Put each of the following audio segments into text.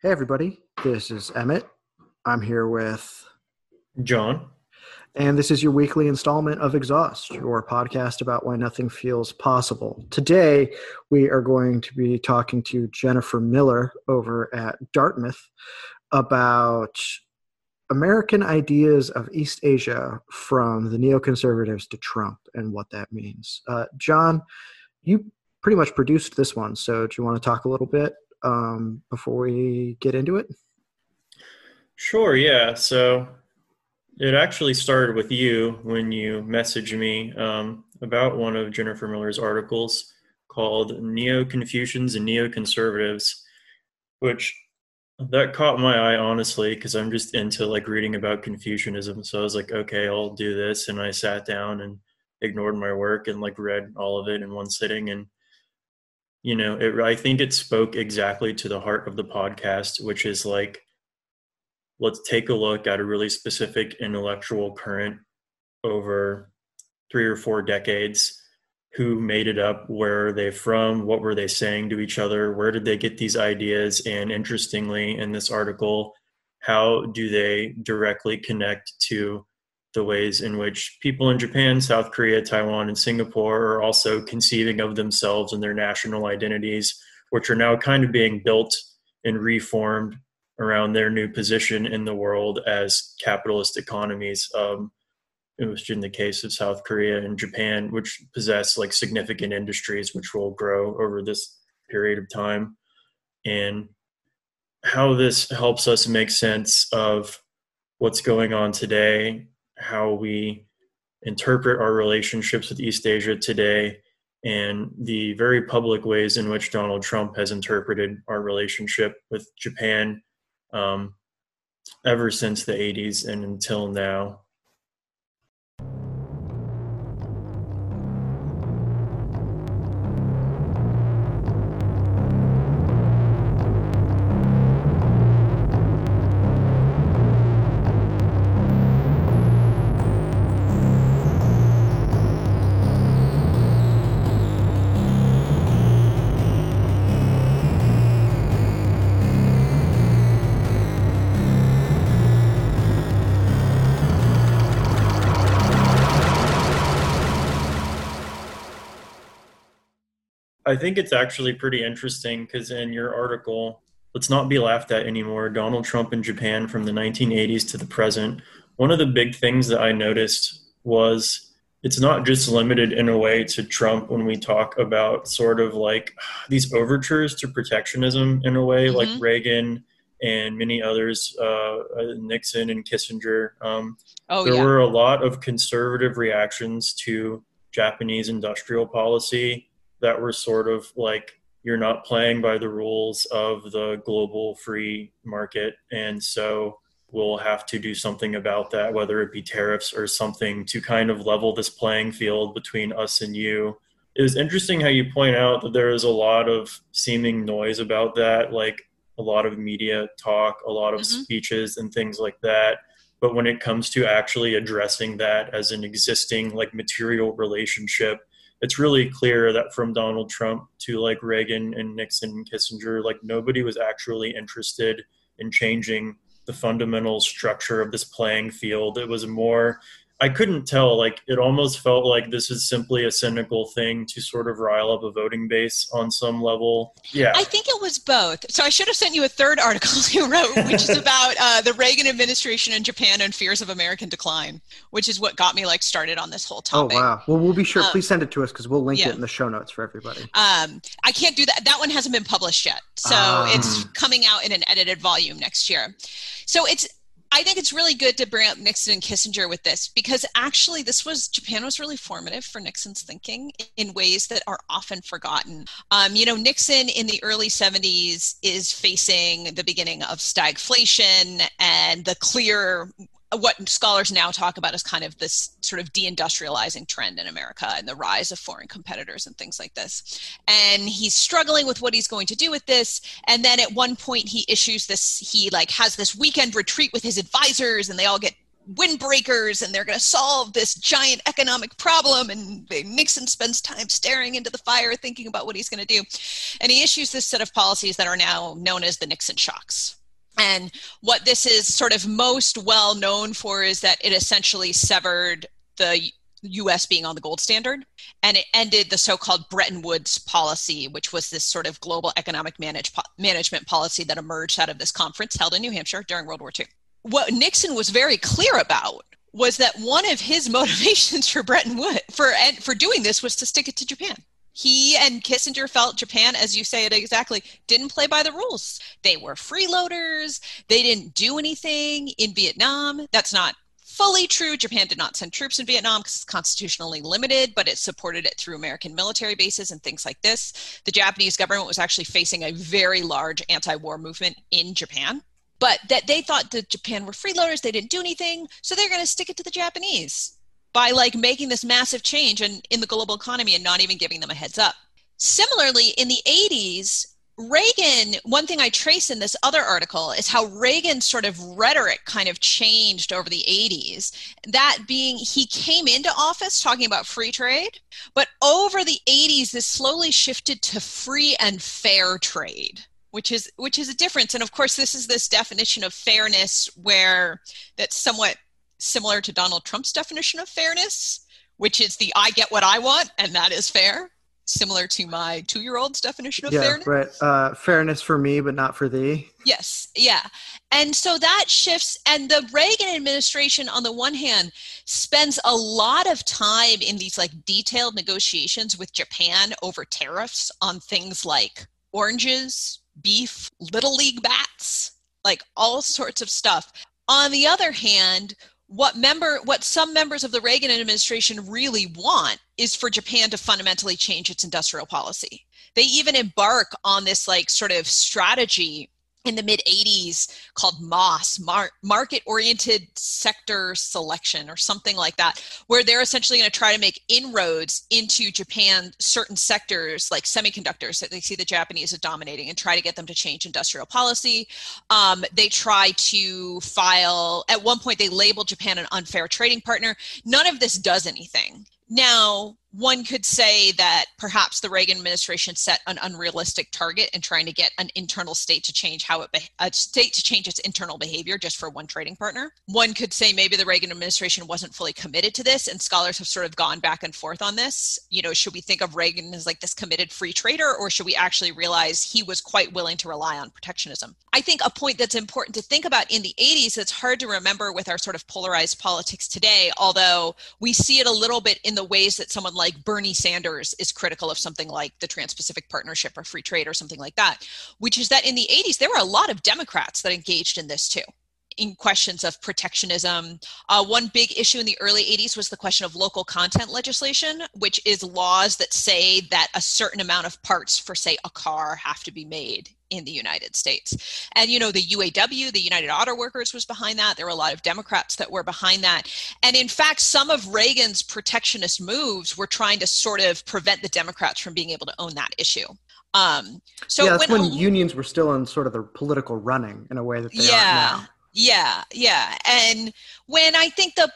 Hey, everybody. This is Emmett. I'm here with John. And this is your weekly installment of Exhaust, your podcast about why nothing feels possible. Today, we are going to be talking to Jennifer Miller over at Dartmouth about American ideas of East Asia from the neoconservatives to Trump and what that means. Uh, John, you pretty much produced this one, so do you want to talk a little bit um, before we get into it? Sure, yeah. So it actually started with you when you messaged me um, about one of Jennifer Miller's articles called Neo Confucians and Neo Conservatives, which that caught my eye honestly because I'm just into like reading about Confucianism. So I was like, okay, I'll do this. And I sat down and ignored my work and like read all of it in one sitting. And you know it, i think it spoke exactly to the heart of the podcast which is like let's take a look at a really specific intellectual current over three or four decades. Who made it up? Where are they from? What were they saying to each other? Where did they get these ideas? And interestingly in this article how do they directly connect to the ways in which people in Japan, South Korea, Taiwan, and Singapore are also conceiving of themselves and their national identities, which are now kind of being built and reformed around their new position in the world as capitalist economies. Um, was in the case of South Korea and Japan, which possess like significant industries which will grow over this period of time. And how this helps us make sense of what's going on today how we interpret our relationships with East Asia today and the very public ways in which Donald Trump has interpreted our relationship with Japan um, ever since the 80s and until now. I think it's actually pretty interesting because in your article, let's not be laughed at anymore. Donald Trump in Japan from the 1980s to the present. One of the big things that I noticed was it's not just limited in a way to Trump when we talk about sort of like these overtures to protectionism in a way, mm-hmm. like Reagan and many others, uh, Nixon and Kissinger. Um, oh, there yeah. were a lot of conservative reactions to Japanese industrial policy that were sort of like you're not playing by the rules of the global free market. And so we'll have to do something about that whether it be tariffs or something to kind of level this playing field between us and you. It was interesting how you point out that there is a lot of seeming noise about that like a lot of media talk a lot of mm-hmm. speeches and things like that. But when it comes to actually addressing that as an existing like material relationship it's really clear that from Donald Trump to like Reagan and Nixon and Kissinger, like nobody was actually interested in changing the fundamental structure of this playing field. It was more I couldn't tell. Like it almost felt like this is simply a cynical thing to sort of rile up a voting base on some level. Yeah, I think it was both. So I should have sent you a third article you wrote, which is about uh, the Reagan administration in Japan and fears of American decline, which is what got me like started on this whole topic. Oh wow! Well, we'll be sure. Um, Please send it to us because we'll link yeah. it in the show notes for everybody. Um, I can't do that. That one hasn't been published yet, so um. it's coming out in an edited volume next year. So it's I think it's really good to bring up Nixon and Kissinger with this because actually this was Japan was really formative for Nixon's thinking in ways that are often forgotten. Um, you know, Nixon in the early 70s is facing the beginning of stagflation and the clear what scholars now talk about is kind of this sort of deindustrializing trend in America and the rise of foreign competitors and things like this. And he's struggling with what he's going to do with this. And then at one point he issues this, he like has this weekend retreat with his advisors and they all get windbreakers and they're going to solve this giant economic problem. And Nixon spends time staring into the fire thinking about what he's going to do. And he issues this set of policies that are now known as the Nixon shocks. And what this is sort of most well known for is that it essentially severed the US being on the gold standard. And it ended the so called Bretton Woods policy, which was this sort of global economic manage, management policy that emerged out of this conference held in New Hampshire during World War II. What Nixon was very clear about was that one of his motivations for Bretton Woods for, for doing this was to stick it to Japan he and Kissinger felt Japan, as you say it exactly, didn't play by the rules. They were freeloaders. They didn't do anything in Vietnam. That's not fully true. Japan did not send troops in Vietnam because it's constitutionally limited, but it supported it through American military bases and things like this. The Japanese government was actually facing a very large anti war movement in Japan. But that they thought that Japan were freeloaders, they didn't do anything, so they're going to stick it to the Japanese by like making this massive change in, in the global economy and not even giving them a heads up. Similarly, in the 80s, Reagan, one thing I trace in this other article is how Reagan's sort of rhetoric kind of changed over the 80s. That being, he came into office talking about free trade, but over the 80s, this slowly shifted to free and fair trade which is which is a difference and of course this is this definition of fairness where that's somewhat similar to Donald Trump's definition of fairness, which is the I get what I want and that is fair, similar to my two year old's definition of yeah, fairness. Right. Uh, fairness for me, but not for thee. Yes. Yeah. And so that shifts. And the Reagan administration, on the one hand, spends a lot of time in these like detailed negotiations with Japan over tariffs on things like oranges, beef, little league bats, like all sorts of stuff. On the other hand, what member what some members of the Reagan administration really want is for Japan to fundamentally change its industrial policy. They even embark on this like sort of strategy in the mid 80s called MOS, Mar- Market Oriented Sector Selection, or something like that, where they're essentially going to try to make inroads into Japan, certain sectors like semiconductors that they see the Japanese as dominating, and try to get them to change industrial policy. Um, they try to file, at one point, they labeled Japan an unfair trading partner. None of this does anything. Now, one could say that perhaps the Reagan administration set an unrealistic target in trying to get an internal state to change how it be- a state to change its internal behavior just for one trading partner. One could say maybe the Reagan administration wasn't fully committed to this, and scholars have sort of gone back and forth on this. You know, should we think of Reagan as like this committed free trader, or should we actually realize he was quite willing to rely on protectionism? I think a point that's important to think about in the 80s that's hard to remember with our sort of polarized politics today, although we see it a little bit in the ways that someone like Bernie Sanders is critical of something like the Trans Pacific Partnership or free trade or something like that, which is that in the 80s, there were a lot of Democrats that engaged in this too in questions of protectionism. Uh, one big issue in the early 80s was the question of local content legislation, which is laws that say that a certain amount of parts for, say, a car have to be made in the United States. And, you know, the UAW, the United Auto Workers, was behind that. There were a lot of Democrats that were behind that. And in fact, some of Reagan's protectionist moves were trying to sort of prevent the Democrats from being able to own that issue. Um, so yeah, that's when, when unions were still in sort of the political running in a way that they yeah, are now. Yeah, yeah. And when I think the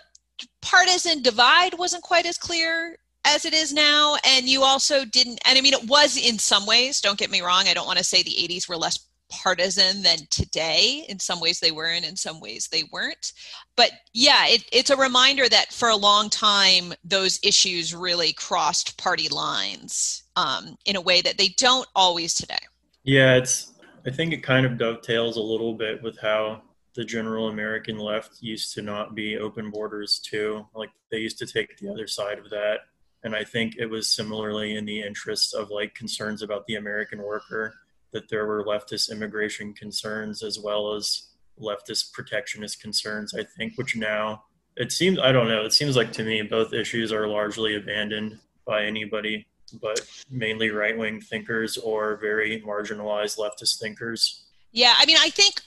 partisan divide wasn't quite as clear as it is now and you also didn't and i mean it was in some ways don't get me wrong i don't want to say the 80s were less partisan than today. In some ways they were and in some ways they weren't. But yeah it, it's a reminder that for a long time those issues really crossed party lines um, in a way that they don't always today. Yeah it's i think it kind of dovetails a little bit with how the general American left used to not be open borders too. Like they used to take the other side of that. And I think it was similarly in the interest of like concerns about the American worker that there were leftist immigration concerns as well as leftist protectionist concerns, I think, which now it seems, I don't know, it seems like to me both issues are largely abandoned by anybody but mainly right wing thinkers or very marginalized leftist thinkers. Yeah, I mean, I think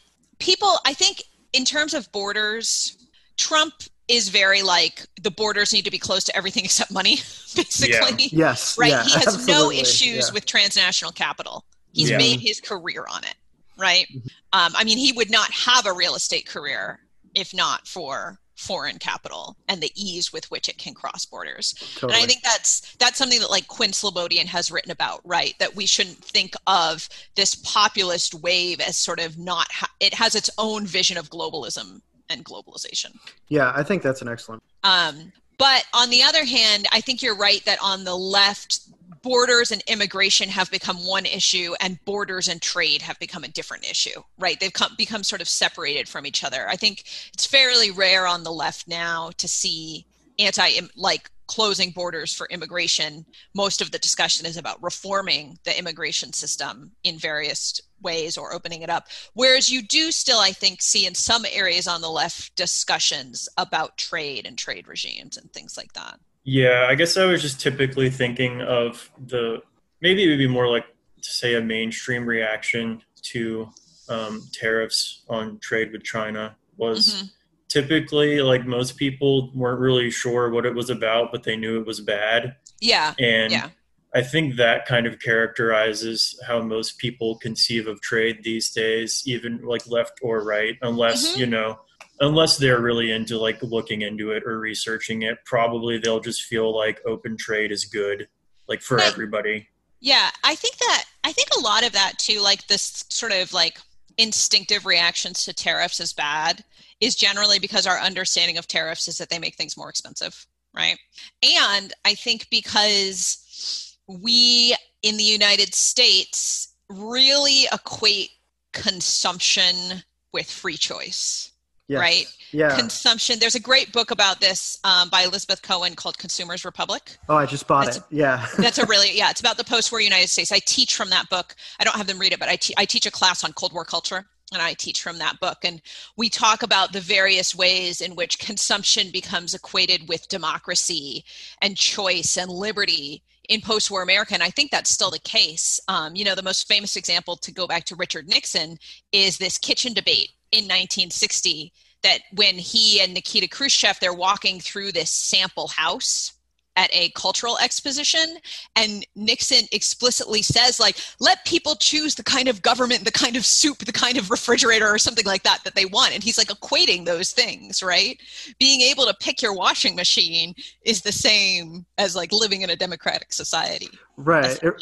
people, I think in terms of borders, Trump is very like the borders need to be closed to everything except money, basically. Yeah. Yes. Right. Yeah, he has absolutely. no issues yeah. with transnational capital. He's Yeah. made his career on it. Right. Mm-hmm. Um, I mean, he would not have a real estate career if not for foreign capital and the ease with which it can cross borders. Totally. And I think that's that's something that like Quinn Slobodian has written about, right? That we shouldn't think of this populist wave as sort of not ha- it has its own vision of globalism and globalization. Yeah, I think that's an excellent. Um, but on the other hand, I think you're right that on the left, borders and immigration have become one issue and borders and trade have become a different issue right? They've come, become sort of separated from each other. I think it's fairly rare on the left now to see anti like closing borders for immigration. Most of the discussion is about reforming the immigration system in various ways or opening it up. Whereas you do still i think see in some areas on the left discussions about trade and trade regimes and things like that yeah, I guess I was just typically thinking of the maybe it would be more like to say a mainstream reaction to um, tariffs on trade with China was mm-hmm. typically like most people weren't really sure what it was about, but they knew it was bad. Yeah. And yeah. I think that kind of characterizes how most people conceive of trade these days, even like left or right, unless, mm-hmm. you know, unless they're really into like looking into it or researching it probably they'll just feel like open trade is good like for but, everybody. Yeah i think that i think a lot of that too like this sort of like instinctive reactions to tariffs is bad is generally because our understanding of tariffs is that they make things more expensive right? And i think because we in the united states really equate consumption with free choice yes. right? Yeah. Consumption. There's a great book about this um, by Elizabeth Cohen called Consumers Republic. Oh, I just bought that's, it. Yeah. that's a really, yeah, it's about the post war United States. I teach from that book. I don't have them read it, but I, te- I teach a class on Cold War culture and I teach from that book. And we talk about the various ways in which consumption becomes equated with democracy and choice and liberty in post-war America, and I think that's still the case. Um, you know, the most famous example to go back to Richard Nixon is this kitchen debate in 1960 that when he and Nikita Khrushchev they're walking through this sample house at a cultural exposition and nixon explicitly says like let people choose the kind of government the kind of soup the kind of refrigerator or something like that that they want. And he's like equating those things right? Being able to pick your washing machine is the same as like living in a democratic society right. It,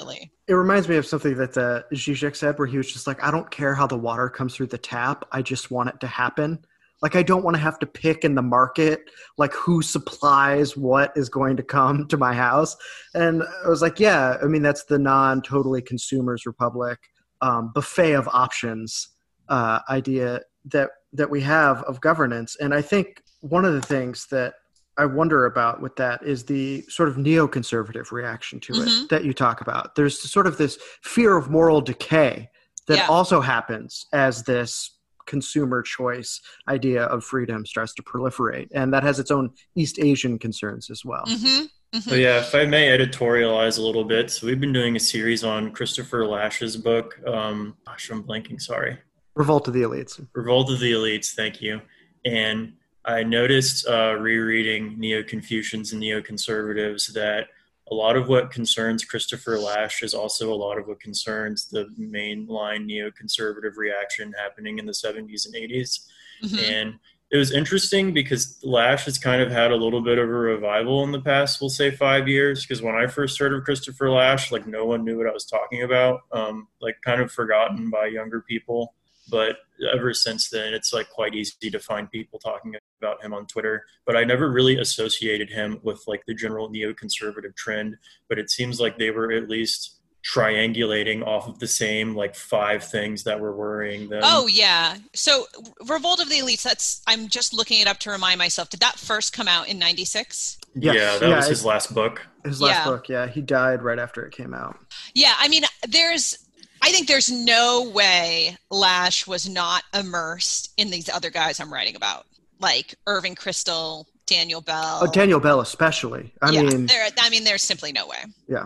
it, reminds me of something that uh, Zizek said where he was just like i don't care how the water comes through the tap i just want it to happen like I don't want to have to pick in the market like who supplies what is going to come to my house. And I was like, yeah, I mean that's the non-totally consumers republic um, buffet of options uh, idea that that we have of governance. And I think one of the things that I wonder about with that is the sort of neoconservative reaction to mm-hmm. it that you talk about. There's sort of this fear of moral decay that yeah. also happens as this consumer choice idea of freedom starts to proliferate, and that has its own East Asian concerns as well. Mm-hmm. Mm-hmm. So yeah, if I may editorialize a little bit, so we've been doing a series on Christopher Lasch's book. Um, gosh, I'm blanking. Sorry. Revolt of the Elites. Revolt of the Elites. Thank you. And I noticed uh, rereading Neo Confucians and Neo Conservatives that a lot of what concerns Christopher Lasch is also a lot of what concerns the mainline neoconservative reaction happening in the 70s and 80s. Mm-hmm. And it was interesting because Lasch has kind of had a little bit of a revival in the past, we'll say five years. Because when I first heard of Christopher Lasch, like no one knew what I was talking about, um, like kind of forgotten by younger people. But ever since then, it's like quite easy to find people talking about him on Twitter. But I never really associated him with like the general neoconservative trend. But it seems like they were at least triangulating off of the same like five things that were worrying them. Oh yeah. So Revolt of the Elites, that's I'm just looking it up to remind myself. Did that first come out in 96? Yes. Yeah, that yeah, was his last book. His last yeah. book, yeah. He died right after it came out. Yeah, I mean there's I think there's no way Lasch was not immersed in these other guys I'm writing about, like Irving Kristol, Daniel Bell. Oh, Daniel Bell especially. I yeah, mean, there. I mean, there's simply no way. Yeah.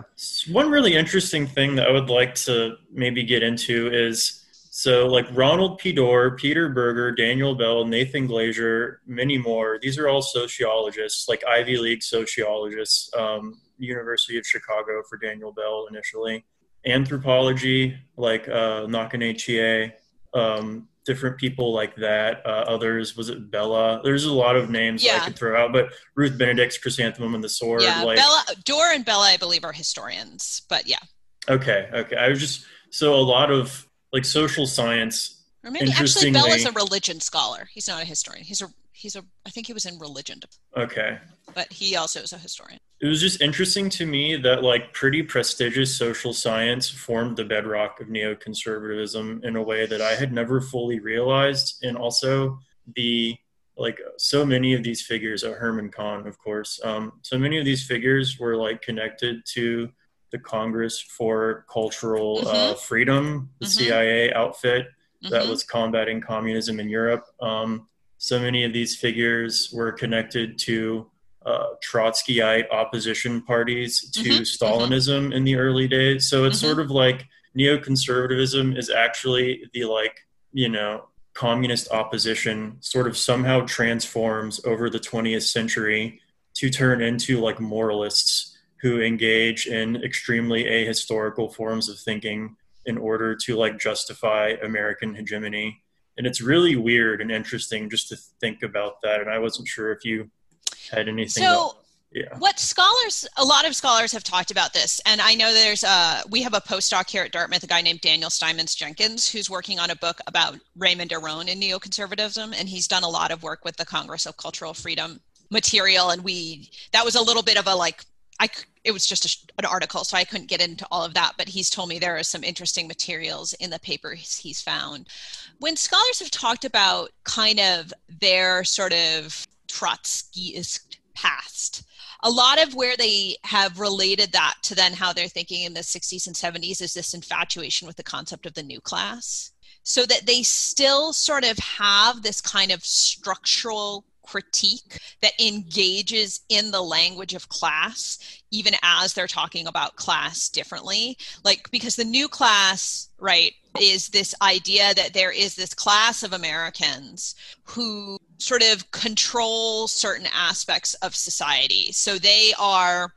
One really interesting thing that I would like to maybe get into is so like Ronald P. Dore, Peter Berger, Daniel Bell, Nathan Glazer, many more. These are all sociologists, like Ivy League sociologists. Um, University of Chicago for Daniel Bell initially anthropology like uh, Nakane Chie, um, different people like that. Uh, others was it Bellah? There's a lot of names yeah. I could throw out, but Ruth Benedict's Chrysanthemum and the Sword. Yeah, like, Bellah, Dore and Bellah, I believe, are historians, but yeah. Okay, okay. I was just so a lot of like social science. Or maybe actually Bellah's a religion scholar. He's not a historian. He's a he's a I think he was in religion. Okay. But he also is a historian. It was just interesting to me that like pretty prestigious social science formed the bedrock of neoconservatism in a way that I had never fully realized and also the like so many of these figures uh, Herman Kahn of course um, so many of these figures were like connected to the Congress for Cultural uh, mm-hmm. uh, Freedom, the mm-hmm. CIA outfit that mm-hmm. was combating communism in Europe. Um, so many of these figures were connected to uh, Trotskyite opposition parties to mm-hmm. Stalinism in the early days. So it's mm-hmm. sort of like neoconservatism is actually the like, you know, communist opposition sort of somehow transforms over the 20th century to turn into like moralists who engage in extremely ahistorical forms of thinking in order to like justify American hegemony. And it's really weird and interesting just to think about that. And I wasn't sure if you had anything. So, yeah. what scholars, a lot of scholars have talked about this, and I know there's a we have a postdoc here at Dartmouth, a guy named Daniel Steinmetz Jenkins, who's working on a book about Raymond Aron and neoconservatism, and he's done a lot of work with the Congress of Cultural Freedom material, and we that was a little bit of a like I it was just a, an article, so I couldn't get into all of that. But he's told me there are some interesting materials in the papers he's found. When scholars have talked about kind of their sort of Trotskyist past, a lot of where they have related that to then how they're thinking in the 60s and 70s is this infatuation with the concept of the new class. So that they still sort of have this kind of structural critique that engages in the language of class even as they're talking about class differently. Like because the new class right is this idea that there is this class of americans who sort of control certain aspects of society. So they are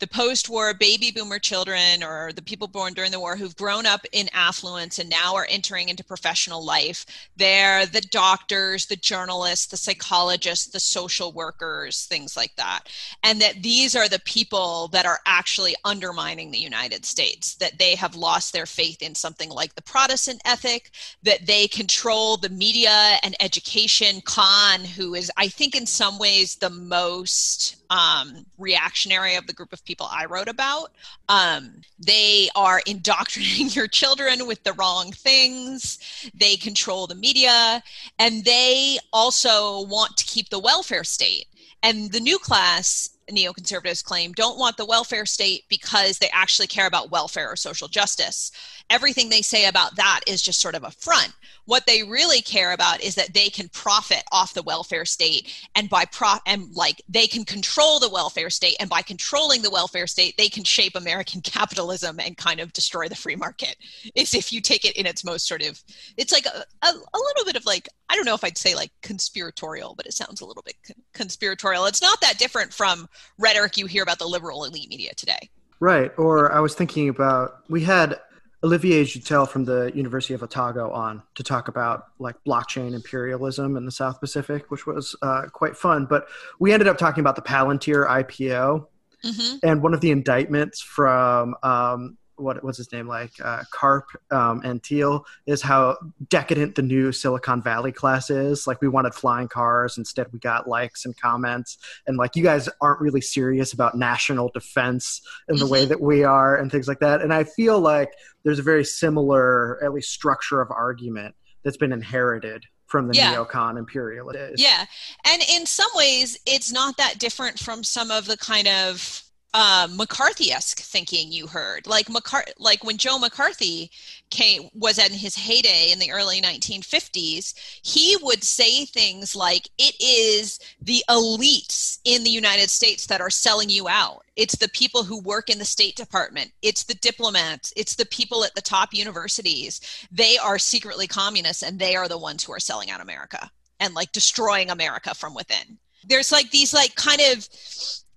the post war baby boomer children or the people born during the war who've grown up in affluence and now are entering into professional life. They're the doctors, the journalists, the psychologists, the social workers, things like that. And that these are the people that are actually undermining the United States, that they have lost their faith in something like the Protestant ethic, that they control the media and education. Kahn, who is, I think, in some ways the most um, reactionary of the group of people I wrote about. Um, they are indoctrinating your children with the wrong things. They control the media, and they also want to keep the welfare state. And the new class neoconservatives claim don't want the welfare state because they actually care about welfare or social justice. Everything they say about that is just sort of a front. What they really care about is that they can profit off the welfare state and by pro and like they can control the welfare state and by controlling the welfare state they can shape American capitalism and kind of destroy the free market. Is if you take it in its most sort of it's like a, a, a little bit of like I don't know if I'd say like conspiratorial, but it sounds a little bit conspiratorial. It's not that different from rhetoric you hear about the liberal elite media today. Right. Or I was thinking about we had Olivier Jutel from the University of Otago on to talk about like blockchain imperialism in the South Pacific, which was uh, quite fun. But we ended up talking about the Palantir IPO. Mm-hmm. And one of the indictments from um, what was his name like uh, Karp um, and Thiel is how decadent the new Silicon Valley class is. Like we wanted flying cars, instead we got likes and comments, and like you guys aren't really serious about national defense in the mm-hmm. way that we are, and things like that. And I feel like there's a very similar, at least, structure of argument that's been inherited from the yeah. neocon imperialist. Yeah, and in some ways, it's not that different from some of the kind of uh, McCarthy-esque thinking you heard, like McCar- like when Joe McCarthy came was in his heyday in the early 1950s, he would say things like, "It is the elites in the United States that are selling you out. It's the people who work in the State Department. It's the diplomats. It's the people at the top universities. They are secretly communists, and they are the ones who are selling out America and like destroying America from within." There's like these like kind of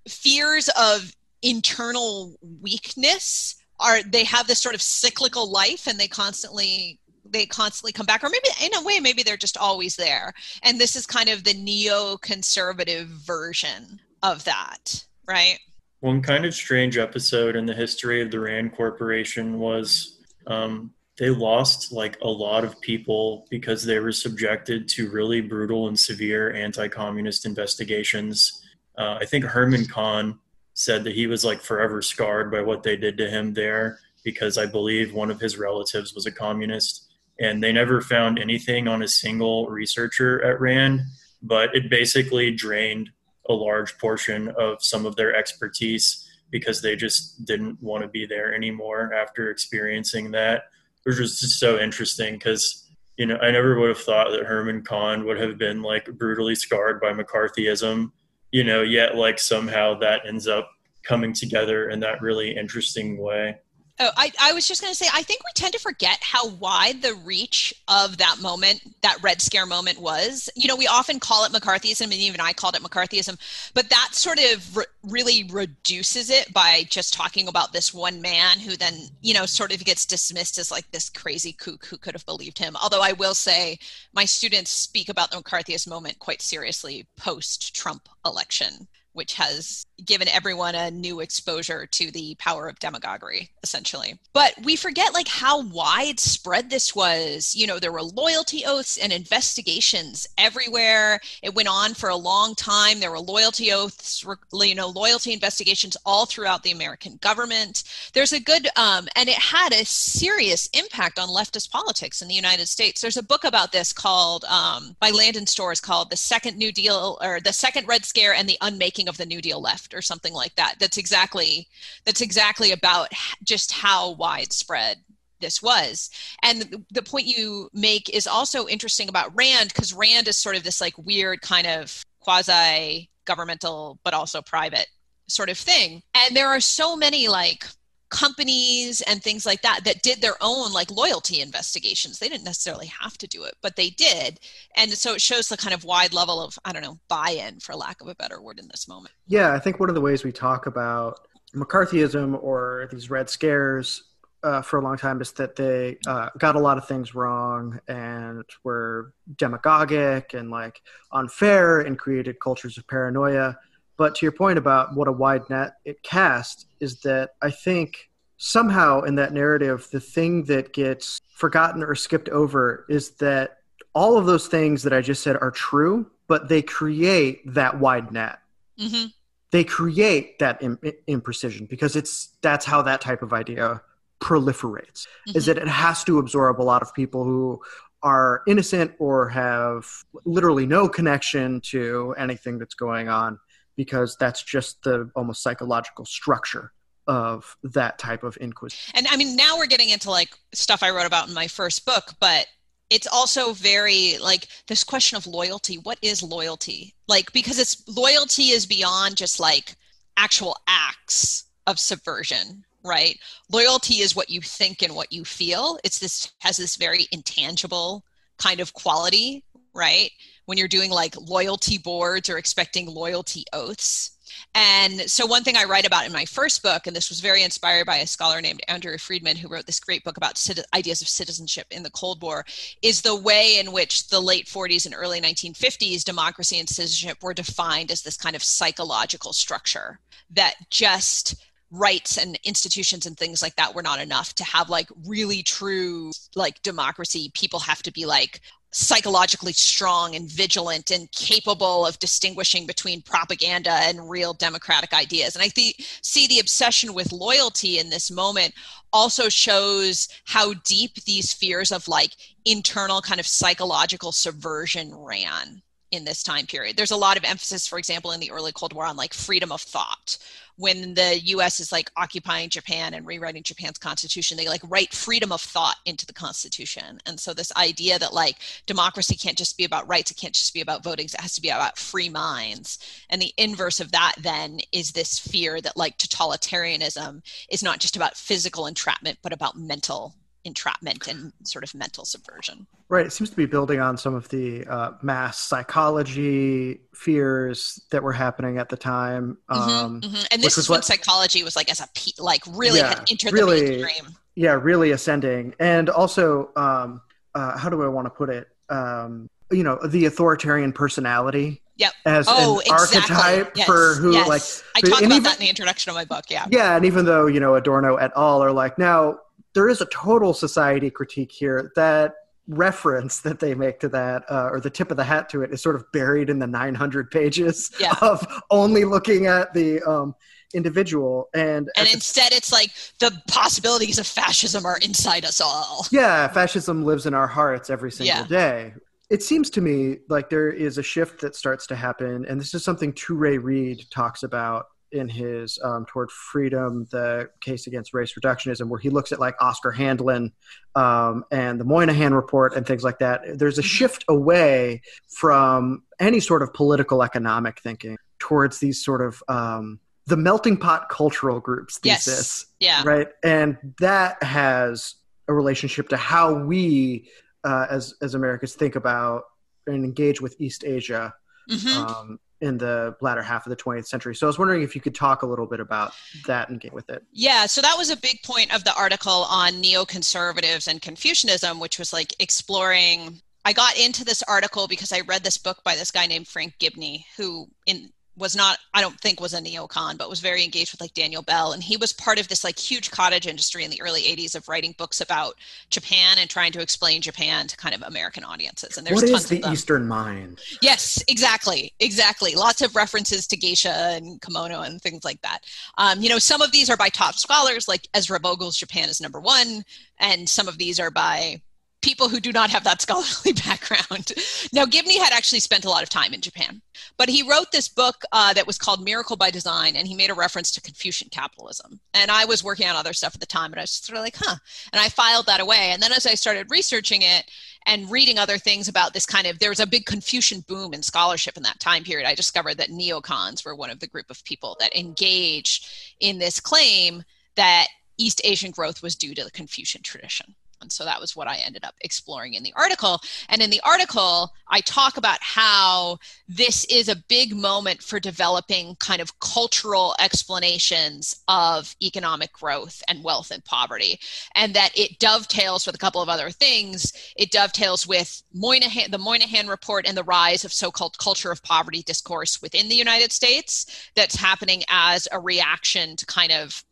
fears of internal weakness are they have this sort of cyclical life and they constantly they constantly come back or maybe in a way maybe they're just always there. And this is kind of the neoconservative version of that right? One kind of strange episode in the history of the rand corporation was um, they lost like a lot of people because they were subjected to really brutal and severe anti-communist investigations. Uh, i think herman kahn said that he was like forever scarred by what they did to him there because I believe one of his relatives was a communist. And they never found anything on a single researcher at RAND, but it basically drained a large portion of some of their expertise because they just didn't want to be there anymore after experiencing that. Which was just so interesting because, you know, I never would have thought that Herman Kahn would have been like brutally scarred by McCarthyism, you know, yet like somehow that ends up coming together in that really interesting way. Oh, I, I was just going to say, I think we tend to forget how wide the reach of that moment, that Red Scare moment was. You know, we often call it McCarthyism, and even I called it McCarthyism, but that sort of re- really reduces it by just talking about this one man who then, you know, sort of gets dismissed as like this crazy kook who could have believed him. Although I will say, my students speak about the McCarthyist moment quite seriously post Trump election which has given everyone a new exposure to the power of demagoguery essentially. But we forget like how widespread this was. You know there were loyalty oaths and investigations everywhere. It went on for a long time. There were loyalty oaths you know loyalty investigations all throughout the american government. There's a good um, and it had a serious impact on leftist politics in the united states. There's a book about this called um, by landon storrs called the second new deal or the second red scare and the unmaking of the new deal left or something like that. That's exactly that's exactly about just how widespread this was. And the point you make is also interesting about rand because rand is sort of this like weird kind of quasi governmental but also private sort of thing. And there are so many like companies and things like that that did their own like loyalty investigations. They didn't necessarily have to do it but they did. And so it shows the kind of wide level of i don't know buy-in for lack of a better word in this moment. Yeah i think one of the ways we talk about mccarthyism or these red scares uh, for a long time is that they uh, got a lot of things wrong and were demagogic and like unfair and created cultures of paranoia but to your point about what a wide net it cast is that I think somehow in that narrative, the thing that gets forgotten or skipped over is that all of those things that I just said are true, but they create that wide net. Mm-hmm. They create that Im- imprecision because it's that's how that type of idea proliferates. Mm-hmm. Is that it has to absorb a lot of people who are innocent or have literally no connection to anything that's going on because that's just the almost psychological structure of that type of inquisition. And I mean, now we're getting into like stuff I wrote about in my first book, but it's also very like this question of loyalty. What is loyalty? Like, because it's loyalty is beyond just like actual acts of subversion, right? Loyalty is what you think and what you feel. It's this has this very intangible kind of quality, right? When you're doing like loyalty boards or expecting loyalty oaths. And so, one thing I write about in my first book, and this was very inspired by a scholar named Andrea Friedman, who wrote this great book about ideas of citizenship in the Cold War, is the way in which the late 40s and early 1950s democracy and citizenship were defined as this kind of psychological structure that just rights and institutions and things like that were not enough to have like really true like democracy people have to be like psychologically strong and vigilant and capable of distinguishing between propaganda and real democratic ideas. And I th- see the obsession with loyalty in this moment also shows how deep these fears of like internal kind of psychological subversion ran in this time period. There's a lot of emphasis, for example, in the early Cold War on like freedom of thought, when the US is like occupying Japan and rewriting Japan's constitution, they like write freedom of thought into the constitution. And so this idea that like democracy can't just be about rights, it can't just be about voting, it has to be about free minds. And the inverse of that then is this fear that like totalitarianism is not just about physical entrapment, but about mental entrapment and sort of mental subversion. Right. It seems to be building on some of the uh, mass psychology fears that were happening at the time. Mm-hmm, um, mm-hmm. And this is when what, psychology was like as a pe- like really yeah, had entered really, the mainstream. Yeah, really ascending, and also um, uh, how do I want to put it? Um, you know, the authoritarian personality Yep. as Oh, an exactly. archetype Yes, for who yes. like I talk about even- that in the introduction of my book. Yeah. yeah and even though you know adorno et al are like now there is a total society critique here that reference that they make to that uh, or the tip of the hat to it is sort of buried in the 900 pages Yeah. of only looking at the um, individual and, And the- instead, it's like the possibilities of fascism are inside us all. yeah fascism lives in our hearts every single Yeah. day it seems to me like there is a shift that starts to happen and this is something Toure Reed talks about in his um, toward freedom the case against race reductionism where he looks at like oscar handlin um, and the moynihan report and things like that there's a Mhm. shift away from any sort of political economic thinking towards these sort of um, the melting pot cultural groups Yes. thesis Yeah. right and that has a relationship to how we uh, as as americans think about and engage with east asia hmm um, in the latter half of the 20th century so i was wondering if you could talk a little bit about that and get with it Yeah, so that was a big point of the article on neoconservatives and Confucianism, which was like exploring. I got into this article because I read this book by this guy named Frank Gibney, who in was not I don't think was a neocon, but was very engaged with like Daniel Bell, and he was part of this like huge cottage industry in the early '80s of writing books about Japan and trying to explain Japan to kind of American audiences. And there's what tons is the eastern mind Yes, exactly, exactly. Lots of references to geisha and kimono and things like that. Um, you know, some of these are by top scholars, like Ezra Vogel's Japan is number one, and some of these are by people who do not have that scholarly background. Now, Gibney had actually spent a lot of time in Japan, but he wrote this book uh, that was called Miracle by Design, and he made a reference to Confucian capitalism. And I was working on other stuff at the time, and I was sort of like, huh. And I filed that away. And then as I started researching it, and reading other things about this kind of there was a big confucian boom in scholarship in that time period i discovered that neocons were one of the group of people that engaged in this claim that east asian growth was due to the confucian tradition and so that was what i ended up exploring in the article and in the article i talk about how this is a big moment for developing kind of cultural explanations of economic growth and wealth and poverty and that it dovetails with a couple of other things. It dovetails with Moynihan, the Moynihan report and the rise of so-called culture of poverty discourse within the United States that's happening as a reaction to kind of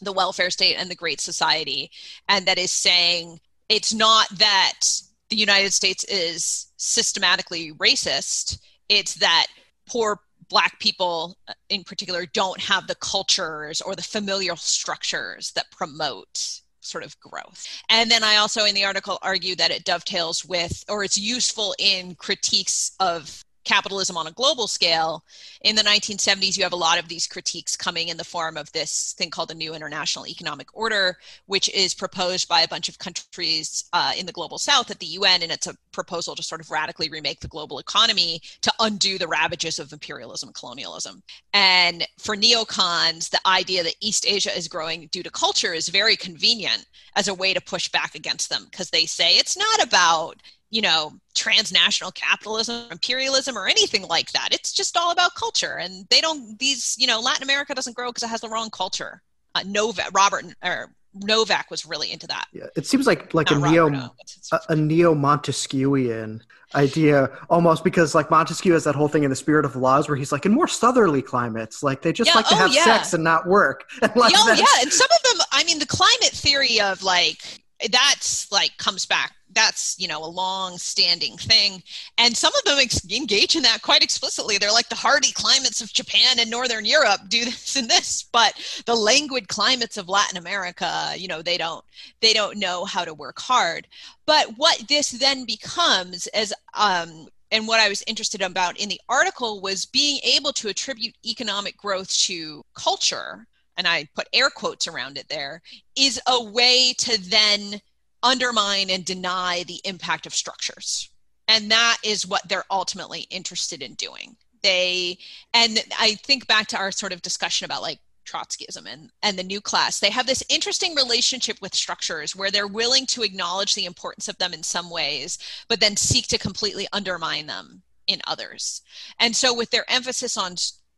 the welfare state and the Great Society, and that is saying it's not that the United States is systematically racist, it's that poor black people uh, in particular don't have the cultures or the familial structures that promote sort of growth. And then I also in the article argue that it dovetails with or it's useful in critiques of capitalism on a global scale. In the 1970s, you have a lot of these critiques coming in the form of this thing called the New International Economic Order, which is proposed by a bunch of countries uh, in the global south at the UN. And it's a proposal to sort of radically remake the global economy to undo the ravages of imperialism and colonialism. And for neocons, the idea that East Asia is growing due to culture is very convenient as a way to push back against them because they say it's not about you know transnational capitalism imperialism or anything like that. It's just all about culture and they don't these you know latin america doesn't grow because it has the wrong culture. Uh, novak robert or novak was really into that. Yeah it seems like like Not a neo Robert, what's his- a, a neo Montesquieuian idea almost because like Montesquieu has that whole thing in the spirit of laws where he's like in more southerly climates like they just Yeah, like to oh, have yeah. sex and not work. And like oh yeah and some of them i mean the climate theory of like that's like comes back. That's you know a long standing thing. And some of them ex- engage in that quite explicitly. They're like the hardy climates of japan and northern europe do this and this but the languid climates of latin america you know they don't they don't know how to work hard. But what this then becomes as um and what I was interested about in the article was being able to attribute economic growth to culture, and I put air quotes around it there, is a way to then undermine and deny the impact of structures. And that is what they're ultimately interested in doing. They, and I think back to our sort of discussion about like Trotskyism and, and the new class, they have this interesting relationship with structures where they're willing to acknowledge the importance of them in some ways, but then seek to completely undermine them in others. And so, with their emphasis on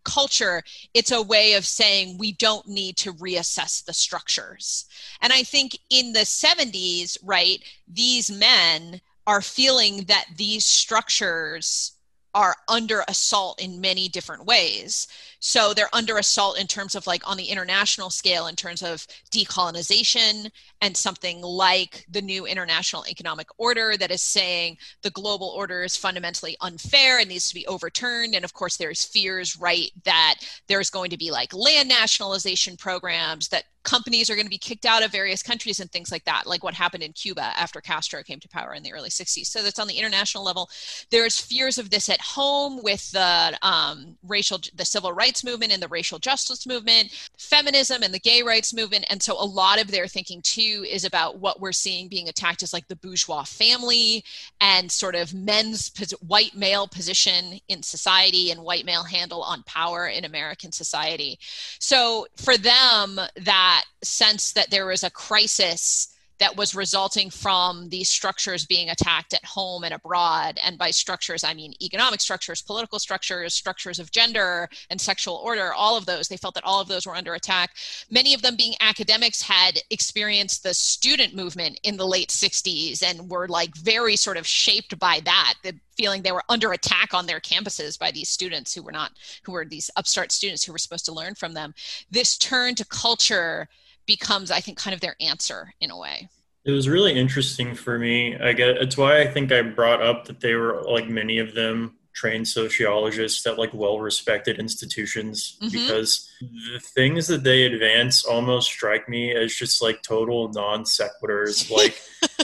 culture, it's a way of saying we don't need to reassess the structures. And I think in the 70s, right, these men are feeling that these structures are under assault in many different ways. So they're under assault in terms of like on the international scale, in terms of decolonization and something like the new international economic order that is saying the global order is fundamentally unfair and needs to be overturned. And of course, there's fears, right, that there's going to be like land nationalization programs that companies are going to be kicked out of various countries and things like that, like what happened in Cuba after Castro came to power in the early 60s. So that's on the international level. There's fears of this at home with the um, racial, the civil rights movement and the racial justice movement, feminism and the gay rights movement. And so a lot of their thinking too is about what we're seeing being attacked as like the bourgeois family and sort of men's white male position in society and white male handle on power in American society. So for them, that sense that there was a crisis that was resulting from these structures being attacked at home and abroad. And by structures, I mean economic structures, political structures, structures of gender and sexual order, all of those. They felt that all of those were under attack. Many of them, being academics, had experienced the student movement in the late 60s and were like very sort of shaped by that. The feeling they were under attack on their campuses by these students who were not, who were these upstart students who were supposed to learn from them. This turn to culture becomes i think kind of their answer in a way. It was really interesting for me. I get it's why i think i brought up that they were like many of them trained sociologists at like well respected institutions mm-hmm. because the things that they advance almost strike me as just like total non sequiturs like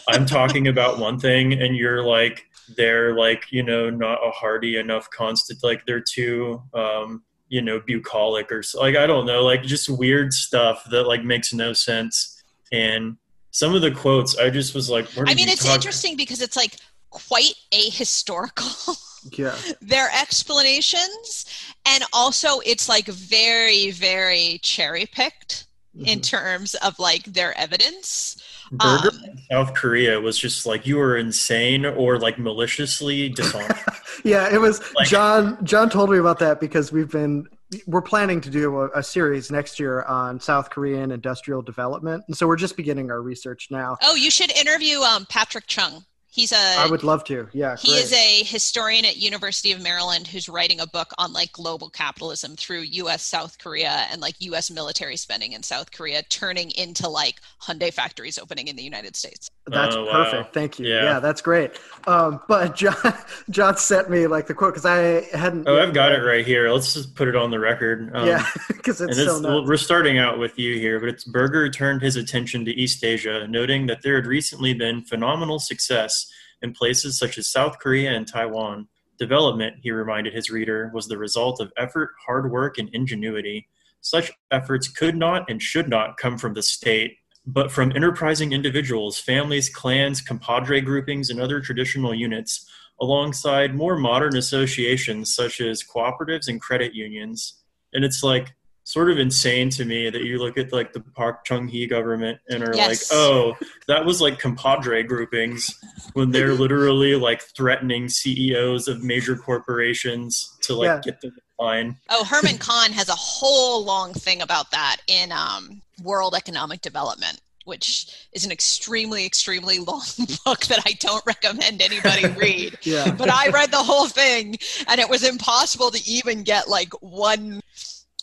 i'm talking about one thing and you're like they're like you know not a hardy enough constant like they're too um you know bucolic or like i don't know like just weird stuff that like makes no sense and some of the quotes i just was like i mean it's talk? interesting because it's like quite ahistorical yeah their explanations and also it's like very very cherry picked mm-hmm. in terms of like their evidence Berger um, South Korea was just like you were insane or like maliciously dishonest. yeah, it was like, John. John told me about that because we've been we're planning to do a, a, series next year on South Korean industrial development, and so we're just beginning our research now. Oh, you should interview um, Patrick Chung. He's a. I would love to. Yeah. He great. is a historian at University of Maryland who's writing a book on like global capitalism through U.S. South Korea and like U.S. military spending in South Korea turning into like Hyundai factories opening in the United States. That's oh, perfect. Wow. Thank you. Yeah. yeah, that's great. Um, but John, John sent me like the quote because I hadn't. Oh, I've got it right here. Let's just put it on the record. Um, yeah, because it's so. Well, we're starting out with you here, but it's Berger turned his attention to East Asia, noting that there had recently been phenomenal success in places such as South Korea and Taiwan. Development, he reminded his reader, was the result of effort, hard work, and ingenuity. Such efforts could not and should not come from the state, but from enterprising individuals, families, clans, compadre groupings, and other traditional units, alongside more modern associations such as cooperatives and credit unions. And it's like, sort of insane to me that you look at like the Park Chung Hee government and are yes. like, oh, that was like compadre groupings when they're literally like threatening CEOs of major corporations to like yeah. get them in line. Oh, Herman Kahn has a whole long thing about that in um, World Economic Development. Which is an extremely, extremely long book that I don't recommend anybody read. yeah. But I read the whole thing, and it was impossible to even get like one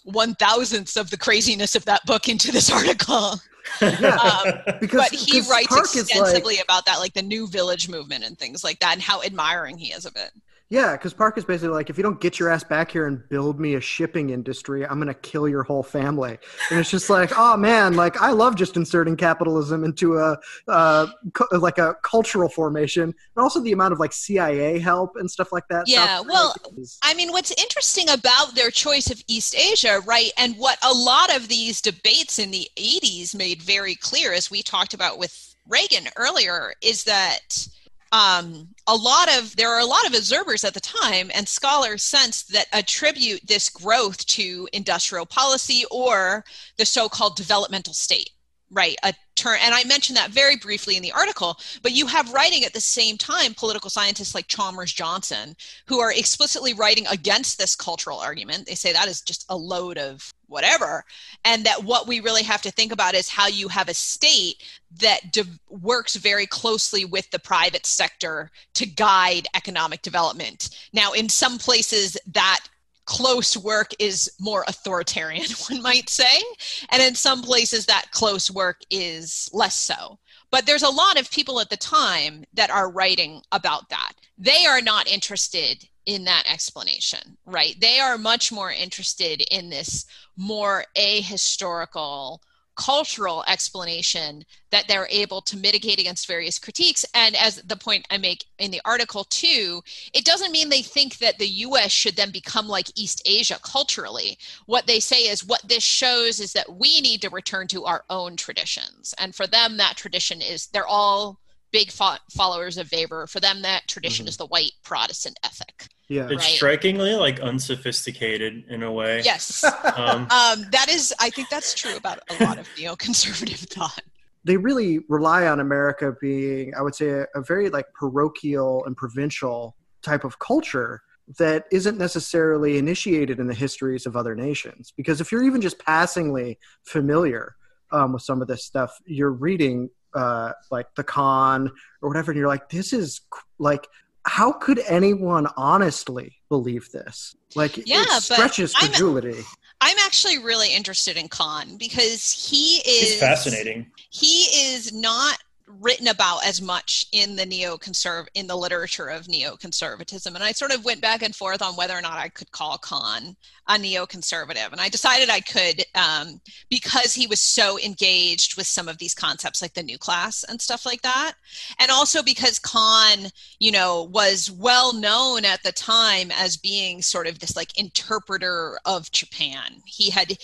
one thousandth of the craziness of that book into this article. yeah, um, because, but he writes Park extensively like, about that, like the New Village movement and things like that, and how admiring he is of it. Yeah, because Park is basically like, if you don't get your ass back here and build me a shipping industry, I'm gonna kill your whole family. And it's just like, oh man, like I love just inserting capitalism into a uh, like a cultural formation, and also the amount of like CIA help and stuff like that. Yeah, well, I mean, what's interesting about their choice of East Asia, right, and what a lot of these debates in the '80s made very clear, as we talked about with Reagan earlier, is that um, a lot of there are a lot of observers at the time and scholars since that attribute this growth to industrial policy or the so-called developmental state right a turn and i mentioned that very briefly in the article but you have writing at the same time political scientists like chalmers johnson who are explicitly writing against this cultural argument. They say that is just a load of whatever and that what we really have to think about is how you have a state that de- works very closely with the private sector to guide economic development. Now in some places that close work is more authoritarian, one might say. And in some places, that close work is less so. But there's a lot of people at the time that are writing about that. They are not interested in that explanation, right? They are much more interested in this more ahistorical cultural explanation that they're able to mitigate against various critiques. And as the point I make in the article, too, it doesn't mean they think that the US should then become like East Asia culturally. What they say is what this shows is that we need to return to our own traditions. And for them, that tradition is they're all big fo- followers of Weber. For them, that tradition mm-hmm. is the white Protestant ethic. Yeah, it's right? strikingly like unsophisticated in a way. Yes, um, um, that is. I think that's true about a lot of neoconservative thought. They really rely on America being, I would say, a, a very like parochial and provincial type of culture that isn't necessarily initiated in the histories of other nations. Because if you're even just passingly familiar um, with some of this stuff, you're reading uh, like the Kahn or whatever, and you're like, this is like how could anyone honestly believe this? Like, yeah, it stretches credulity. I'm, I'm actually really interested in Kahn because he is He's fascinating. He is not written about as much in the neoconserv in the literature of neoconservatism. And i sort of went back and forth on whether or not i could call kahn a neoconservative. And i decided i could um, because he was so engaged with some of these concepts like the new class and stuff like that. And also because kahn you know was well known at the time as being sort of this like interpreter of japan. He had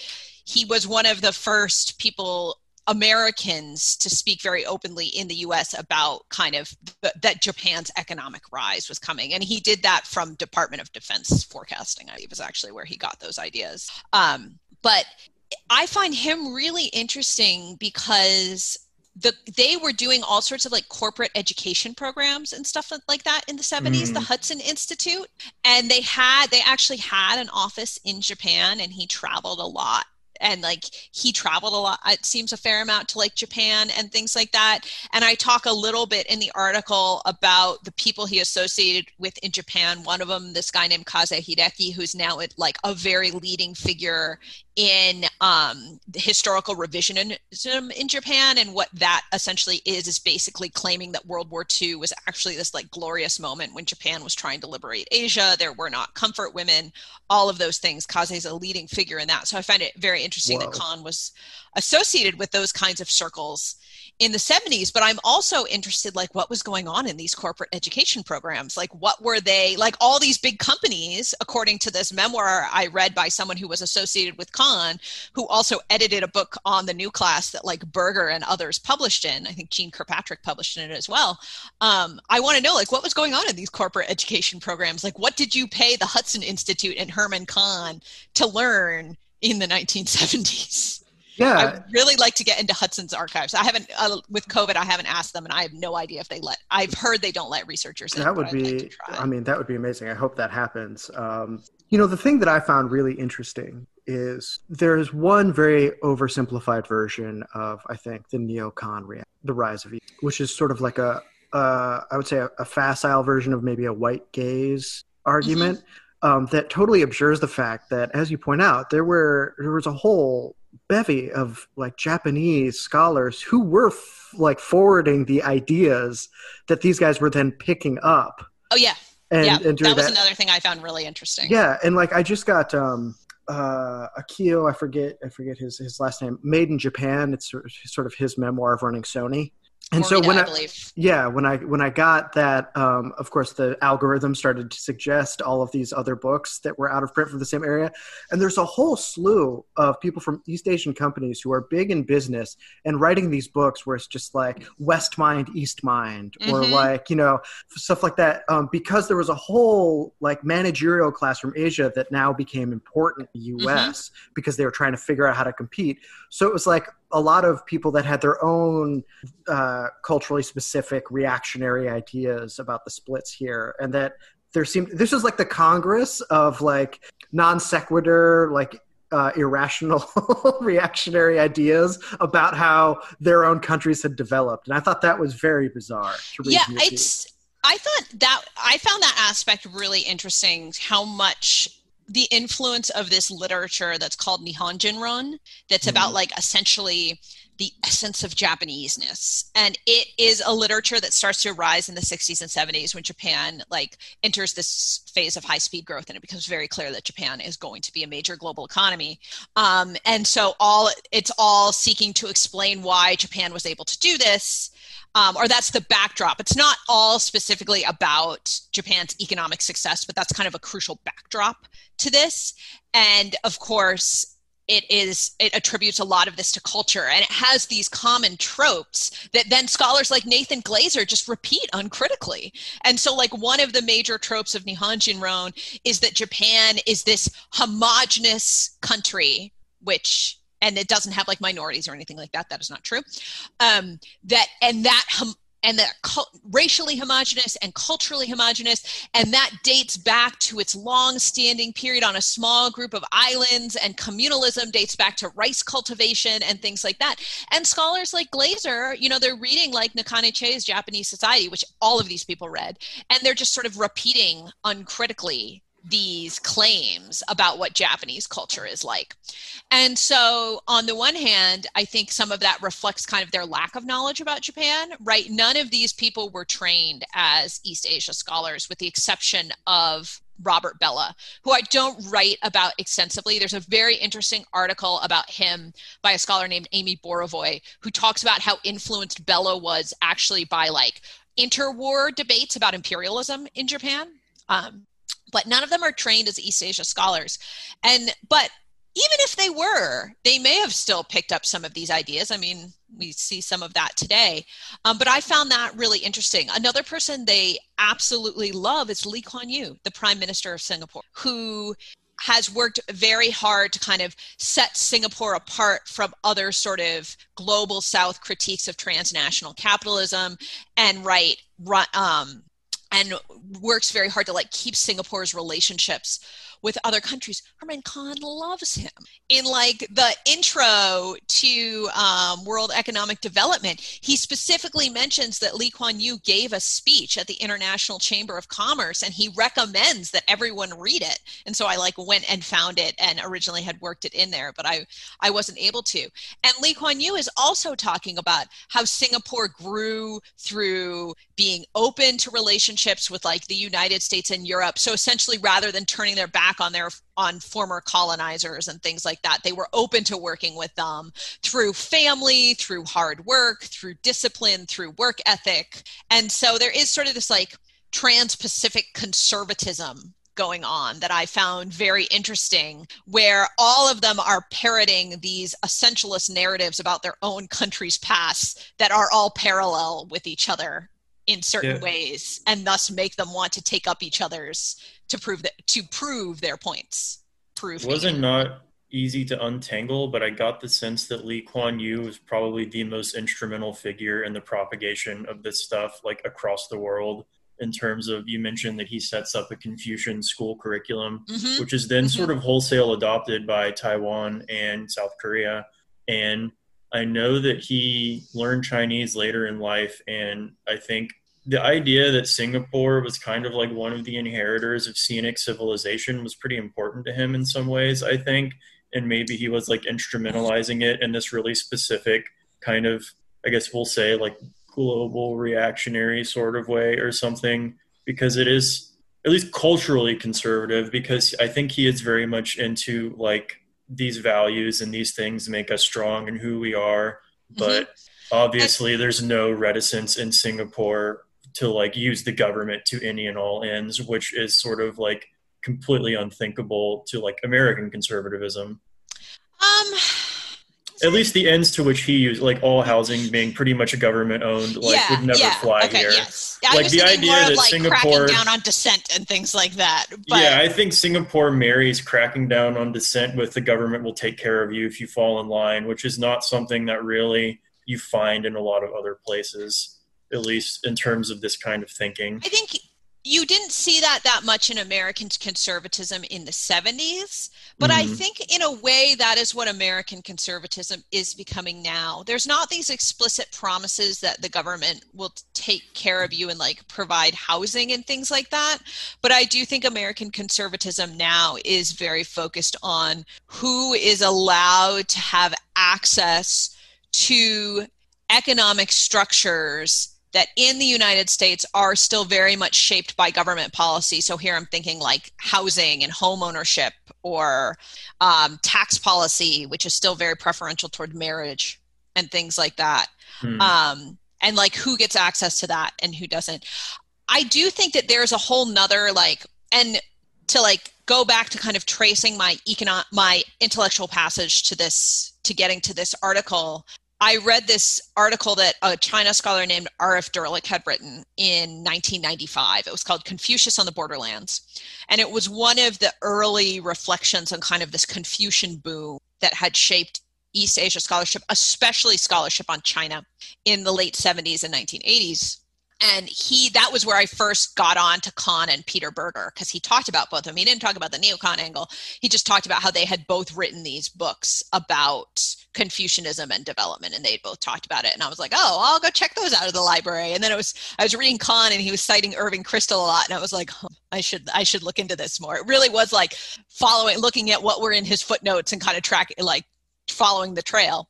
he was one of the first people Americans to speak very openly in the US about kind of the, that Japan's economic rise was coming. And he did that from Department of Defense forecasting, I believe is actually where he got those ideas. Um, but I find him really interesting because the they were doing all sorts of like corporate education programs and stuff like that in the 70s mm. the hudson institute and they had they actually had an office in japan and he traveled a lot and like he traveled a lot it seems a fair amount to like japan and things like that. And i talk a little bit in the article about the people he associated with in japan. One of them this guy named kase hideaki who's now at like a very leading figure in um, historical revisionism in Japan. And what that essentially is, is basically claiming that World War II was actually this like glorious moment when Japan was trying to liberate Asia. There were not comfort women, all of those things. Kase is a leading figure in that. So I find it very interesting Whoa. that Kahn was associated with those kinds of circles in the 70s but i'm also interested like what was going on in these corporate education programs? Like what were they like all these big companies according to this memoir i read by someone who was associated with kahn who also edited a book on the new class that like berger and others published in i think jeane kirkpatrick published in it as well. Um, i want to know like what was going on in these corporate education programs? Like what did you pay the hudson institute and herman kahn to learn in the 1970s yeah, I'd really like to get into Hudson's archives. I haven't uh, with COVID. I haven't asked them, and I have no idea if they let. I've heard they don't let researchers. That in, would be. Like I mean, that would be amazing. I hope that happens. Um, you know, the thing that I found really interesting is there's one very oversimplified version of I think the neocon the rise of which is sort of like a uh, I would say a, a, facile version of maybe a white gaze argument. Mm-hmm. Um, that totally obscures the fact that, as you point out, there were there was a whole bevy of like Japanese scholars who were f- like forwarding the ideas that these guys were then picking up. Oh yeah, and, yeah. And that was that, another thing I found really interesting. Yeah, and like I just got um uh Akio, I forget I forget his his last name, Made in Japan. It's sort of his memoir of running Sony and so when I, I yeah when i when i got that um, of course the algorithm started to suggest all of these other books that were out of print from the same area and there's a whole slew of people from east asian companies who are big in business and writing these books where it's just like west mind east mind mm-hmm. or like you know stuff like that um, because there was a whole like managerial class from asia that now became important in the us mm-hmm. because they were trying to figure out how to compete so it was like a lot of people that had their own uh, culturally specific reactionary ideas about the splits here, and that there seemed this was like the Congress of like non sequitur, like uh, irrational reactionary ideas about how their own countries had developed, and I thought that was very bizarre. yeah, it's. I thought that I found that aspect really interesting. How much the influence of this literature that's called Nihonjinron, that's mm-hmm. about like essentially the essence of Japaneseness. And it is a literature that starts to rise in the 60s and 70s when Japan like enters this phase of high speed growth and it becomes very clear that Japan is going to be a major global economy. Um, and so all it's all seeking to explain why Japan was able to do this. Um, or that's the backdrop. It's not all specifically about Japan's economic success, but that's kind of a crucial backdrop to this. And of course, it is it attributes a lot of this to culture. And it has these common tropes that then scholars like Nathan glazer just repeat uncritically. And so like one of the major tropes of Nihon Jinron is that Japan is this homogenous country which and it doesn't have like minorities or anything like that. That is not true. Um, that and that hum, and that racially homogenous and culturally homogenous and that dates back to its long-standing period on a small group of islands and communalism dates back to rice cultivation and things like that. And scholars like glazer you know they're reading like nakane chie's japanese society which all of these people read and they're just sort of repeating uncritically these claims about what Japanese culture is like. And so, on the one hand, I think some of that reflects kind of their lack of knowledge about Japan, right? None of these people were trained as East Asia scholars, with the exception of Robert Bellah, who I don't write about extensively. There's a very interesting article about him by a scholar named Amy Borovoy, who talks about how influenced Bellah was actually by like interwar debates about imperialism in Japan. Um, but none of them are trained as East Asia scholars. And but even if they were, they may have still picked up some of these ideas. I mean, we see some of that today. Um, but I found that really interesting. Another person they absolutely love is Lee Kuan Yew, the Prime Minister of Singapore, who has worked very hard to kind of set Singapore apart from other sort of global South critiques of transnational capitalism and right um, and works very hard to like keep Singapore's relationships with other countries. Herman Kahn loves him. In like the intro to um, World Economic Development, he specifically mentions that Lee Kuan Yew gave a speech at the International Chamber of Commerce, and he recommends that everyone read it. And so I like went and found it, and originally had worked it in there, but I I wasn't able to. And Lee Kuan Yew is also talking about how Singapore grew through being open to relationships with like the United States and Europe. So essentially, rather than turning their back back on their on former colonizers and things like that. They were open to working with them through family, through hard work, through discipline, through work ethic. And so there is sort of this like trans-Pacific conservatism going on that I found very interesting, where all of them are parroting these essentialist narratives about their own country's past that are all parallel with each other in certain yeah. ways and thus make them want to take up each other's to prove that to prove their points prove it wasn't not easy to untangle but i got the sense that lee kuan yew was probably the most instrumental figure in the propagation of this stuff like across the world in terms of you mentioned that he sets up a confucian school curriculum mm-hmm. which is then mm-hmm. sort of wholesale adopted by taiwan and south korea and I know that he learned Chinese later in life, and I think the idea that Singapore was kind of like one of the inheritors of Sinic civilization was pretty important to him in some ways, I think. And maybe he was like instrumentalizing it in this really specific kind of, I guess we'll say, like global reactionary sort of way or something, because it is at least culturally conservative, because I think he is very much into like these values and these things make us strong and who we are. But mm-hmm. obviously, there's no reticence in Singapore to like use the government to any and all ends, which is sort of like completely unthinkable to like American conservatism. Um, at least the ends to which he used, like all housing being pretty much a government owned, like yeah, would never yeah. fly okay, here. Yes. I Like, the idea that like Singapore- cracking down on dissent and things like that. But yeah, I think Singapore marries cracking down on dissent with the government will take care of you if you fall in line, which is not something that really you find in a lot of other places, at least in terms of this kind of thinking. I think you didn't see that that much in American conservatism in the 70s, but I Mhm. think in a way that is what American conservatism is becoming now. There's not these explicit promises that the government will take care of you and like provide housing and things like that, but I do think American conservatism now is very focused on who is allowed to have access to economic structures that in the United States are still very much shaped by government policy. So here I'm thinking like housing and home ownership or um, tax policy, which is still very preferential toward marriage and things like that. Hmm. Um, and like who gets access to that and who doesn't. I do think that there's a whole nother like, and to like go back to kind of tracing my econo- my intellectual passage to this to getting to this article I read this article that a China scholar named Arif Dirlik had written in 1995. It was called Confucius on the Borderlands. And it was one of the early reflections on kind of this Confucian boom that had shaped East Asia scholarship, especially scholarship on China in the late 70s and 1980s. And he that was where I first got on to Kahn and Peter Berger because he talked about both of them. He didn't talk about the neocon angle. He just talked about how they had both written these books about Confucianism and development, and they both talked about it. And I was like, oh, I'll go check those out of the library. And then it was I was reading Kahn, and he was citing Irving Kristol a lot, and I was like, huh, I should I should look into this more. It really was like following, looking at what were in his footnotes and kind of track like following the trail.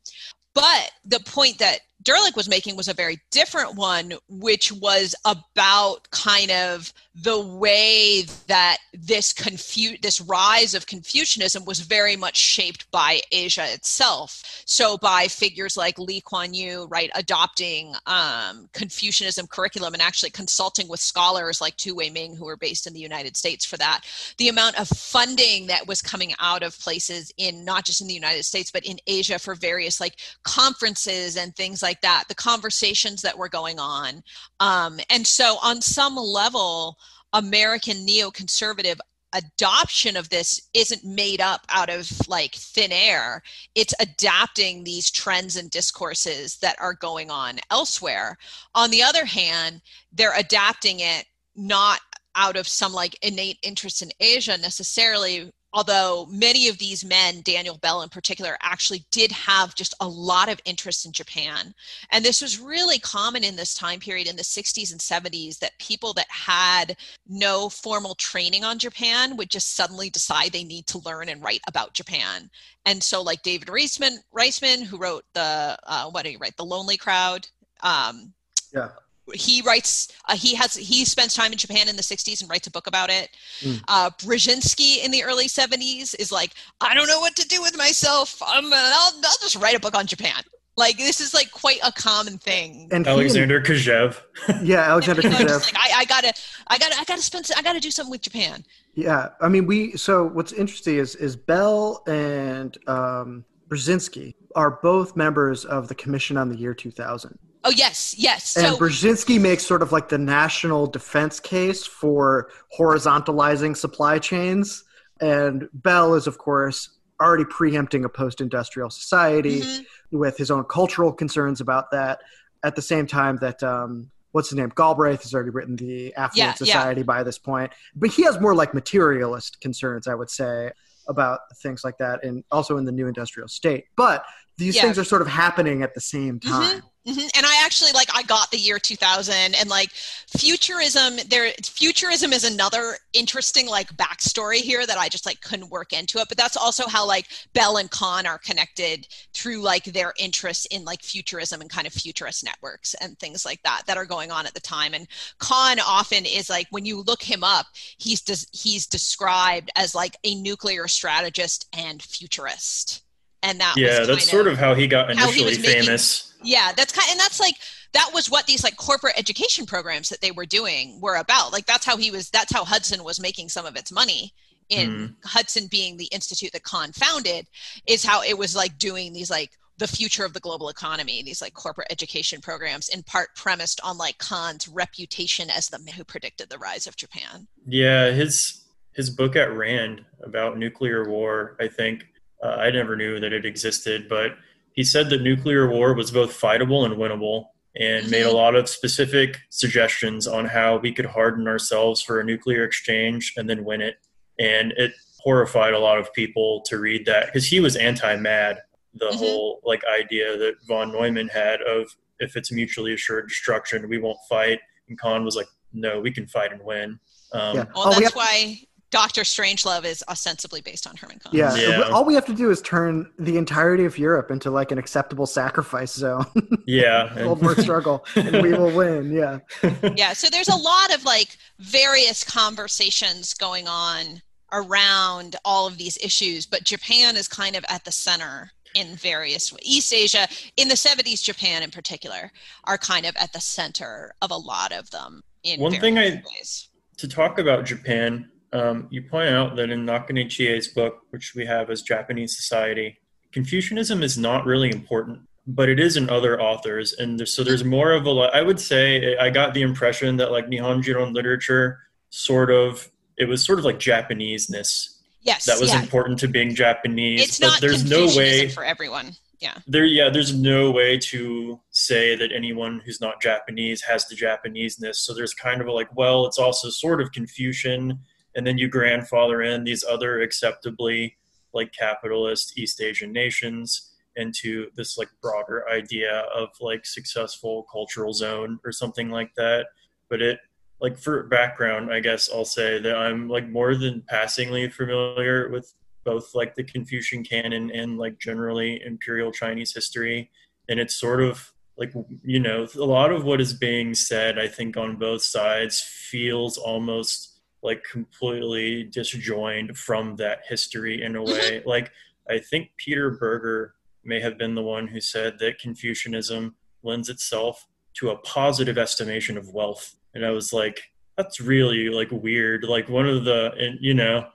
But the point that Dirlik was making was a very different one, which was about kind of the way that this confu- this rise of Confucianism was very much shaped by Asia itself. So by figures like Lee Kuan Yew, right, adopting um, Confucianism curriculum and actually consulting with scholars like Tu Wei Ming, who were based in the United States for that. The amount of funding that was coming out of places in not just in the United States but in Asia for various like conferences and things like that. The conversations that were going on, um, and so on some level American neoconservative adoption of this isn't made up out of like thin air. It's adapting these trends and discourses that are going on elsewhere. On the other hand, they're adapting it not out of some like innate interest in Asia necessarily, although many of these men, Daniel Bell in particular, actually did have just a lot of interest in Japan. And this was really common in this time period in the 60s and 70s that people that had no formal training on Japan would just suddenly decide they need to learn and write about Japan. And so, like David Riesman, Riesman who wrote the, uh, what did he write? The Lonely Crowd. Um, Yeah. He writes uh, he has he spends time in japan in the 60s and writes a book about it Mm. uh, brzezinski in the early 70s is like i don't know what to do with myself i'm uh, I'll, I'll just write a book on japan like this is like quite a common thing And Alexander Kojève. yeah, Alexander You know, Kojève. like, I, I gotta i gotta i gotta spend i gotta do something with japan Yeah, I mean, we. So what's interesting is is Bell and um, Brzezinski are both members of the Commission on the Year 2000, oh yes yes and so Brzezinski makes sort of like the national defense case for horizontalizing supply chains, and Bell is, of course, already preempting a post-industrial society Mhm. with his own cultural concerns about that. At the same time that um, what's his name Galbraith has already written the Affluent Yeah, yeah. Society by this point, but he has more like materialist concerns, I would say, about things like that, and also in the new industrial state. But these Yeah. things are sort of happening at the same time. Mhm. And I actually like I got the year 2000 and like futurism there futurism is another interesting like backstory here that I just like couldn't work into it but that's also how like Bell and Kahn are connected through like their interests in like futurism and kind of futurist networks and things like that that are going on at the time and Kahn often is like when you look him up he's des- he's described as like a nuclear strategist and futurist and that Yeah, was that's kind sort of how he got he initially making- famous. Yeah that's kind and that's like that was what these like corporate education programs that they were doing were about like that's how he was that's how hudson was making some of its money in hudson being the institute that Kahn founded is how it was like doing these like the future of the global economy, these like corporate education programs, in part premised on like Kahn's reputation as the man who predicted the rise of Japan. Yeah, his his book at Rand about nuclear war, I think uh, I never knew that it existed, but he said that nuclear war was both fightable and winnable and mm-hmm. made a lot of specific suggestions on how we could harden ourselves for a nuclear exchange and then win it. And it horrified a lot of people to read that because he was anti-mad the mm-hmm. whole like idea that von neumann had of if it's mutually assured destruction we won't fight and kahn was like no we can fight and win um, yeah. well oh, that's we have- why Doctor Strangelove is ostensibly based on Herman Kahn. Yeah. yeah. all we have to do is turn the entirety of Europe into like an acceptable sacrifice zone. Yeah, World War struggle, and we will win. Yeah. Yeah. So there's a lot of like various conversations going on around all of these issues, but Japan is kind of at the center in various. East Asia, in the 70s, Japan in particular, are kind of at the center of a lot of them. In One thing I ways. to talk about Japan, um, you point out that in Nakane Chie's book, which we have as Japanese Society, Confucianism is not really important, but it is in other authors, and there's, so there's more of a. I would say I got the impression that like Nihon Jinron literature sort of it was sort of like Japaneseness. Yes, that was yeah. important to being Japanese. It's but not there's no way for everyone. Yeah. There, yeah, there's no way to say that anyone who's not Japanese has the Japaneseness. So there's kind of a like, well, it's also sort of Confucian, and then you grandfather in these other acceptably like capitalist East Asian nations into this like broader idea of like successful cultural zone or something like that. But it like for background, I guess I'll say that I'm like more than passingly familiar with both like the Confucian canon and like generally imperial Chinese history. And it's sort of like, you know, a lot of what is being said, I think, on both sides feels almost like completely disjoined from that history in a way. like, I think Peter Berger may have been the one who said that Confucianism lends itself to a positive estimation of wealth and I was like, that's really like weird. Like one of the, and you know,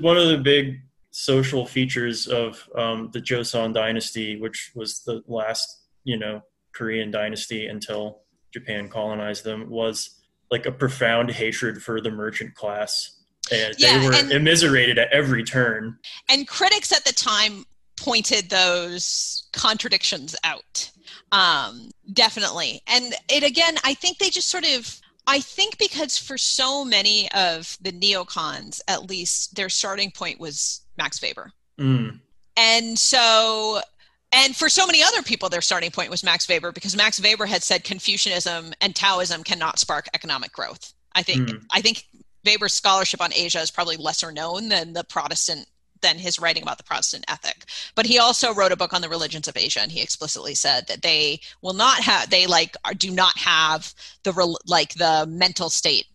one of the big social features of um, the Joseon dynasty, which was the last, you know, Korean dynasty until Japan colonized them, was like a profound hatred for the merchant class. And yeah, they were and, immiserated at every turn. And critics at the time pointed those contradictions out. Um, definitely. And it again, I think they just sort of I think because for so many of the neocons, at least their starting point was Max Weber. Mm. And so, and for so many other people, their starting point was Max Weber because Max Weber had said Confucianism and Taoism cannot spark economic growth. I think, mm. I think Weber's scholarship on Asia is probably lesser known than the Protestant than his writing about the Protestant ethic. But he also wrote a book on the religions of Asia, and he explicitly said that they will not have they like do not have the like the mental state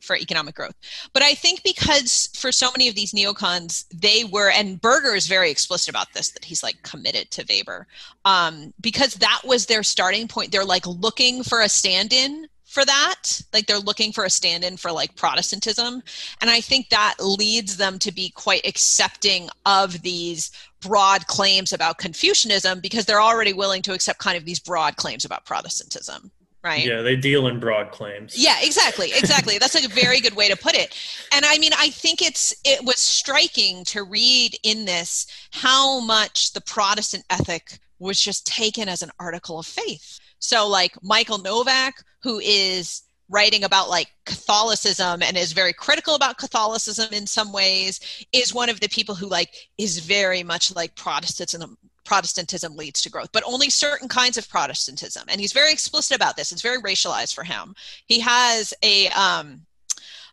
for economic growth. But I think because for so many of these neocons, they were, and Berger is very explicit about this, that he's like committed to Weber, um, because that was their starting point. They're like looking for a stand in for that like they're looking for a stand-in for like protestantism and i think that leads them to be quite accepting of these broad claims about confucianism because they're already willing to accept kind of these broad claims about protestantism right? Yeah they deal in broad claims. Yeah exactly exactly. That's like a very good way to put it. And i mean i think it's it was striking to read in this how much the protestant ethic was just taken as an article of faith. So like Michael Novak, who is writing about like Catholicism and is very critical about Catholicism in some ways, is one of the people who like is very much like Protestantism. Protestantism leads to growth, but only certain kinds of Protestantism. And he's very explicit about this. It's very racialized for him. He has a um,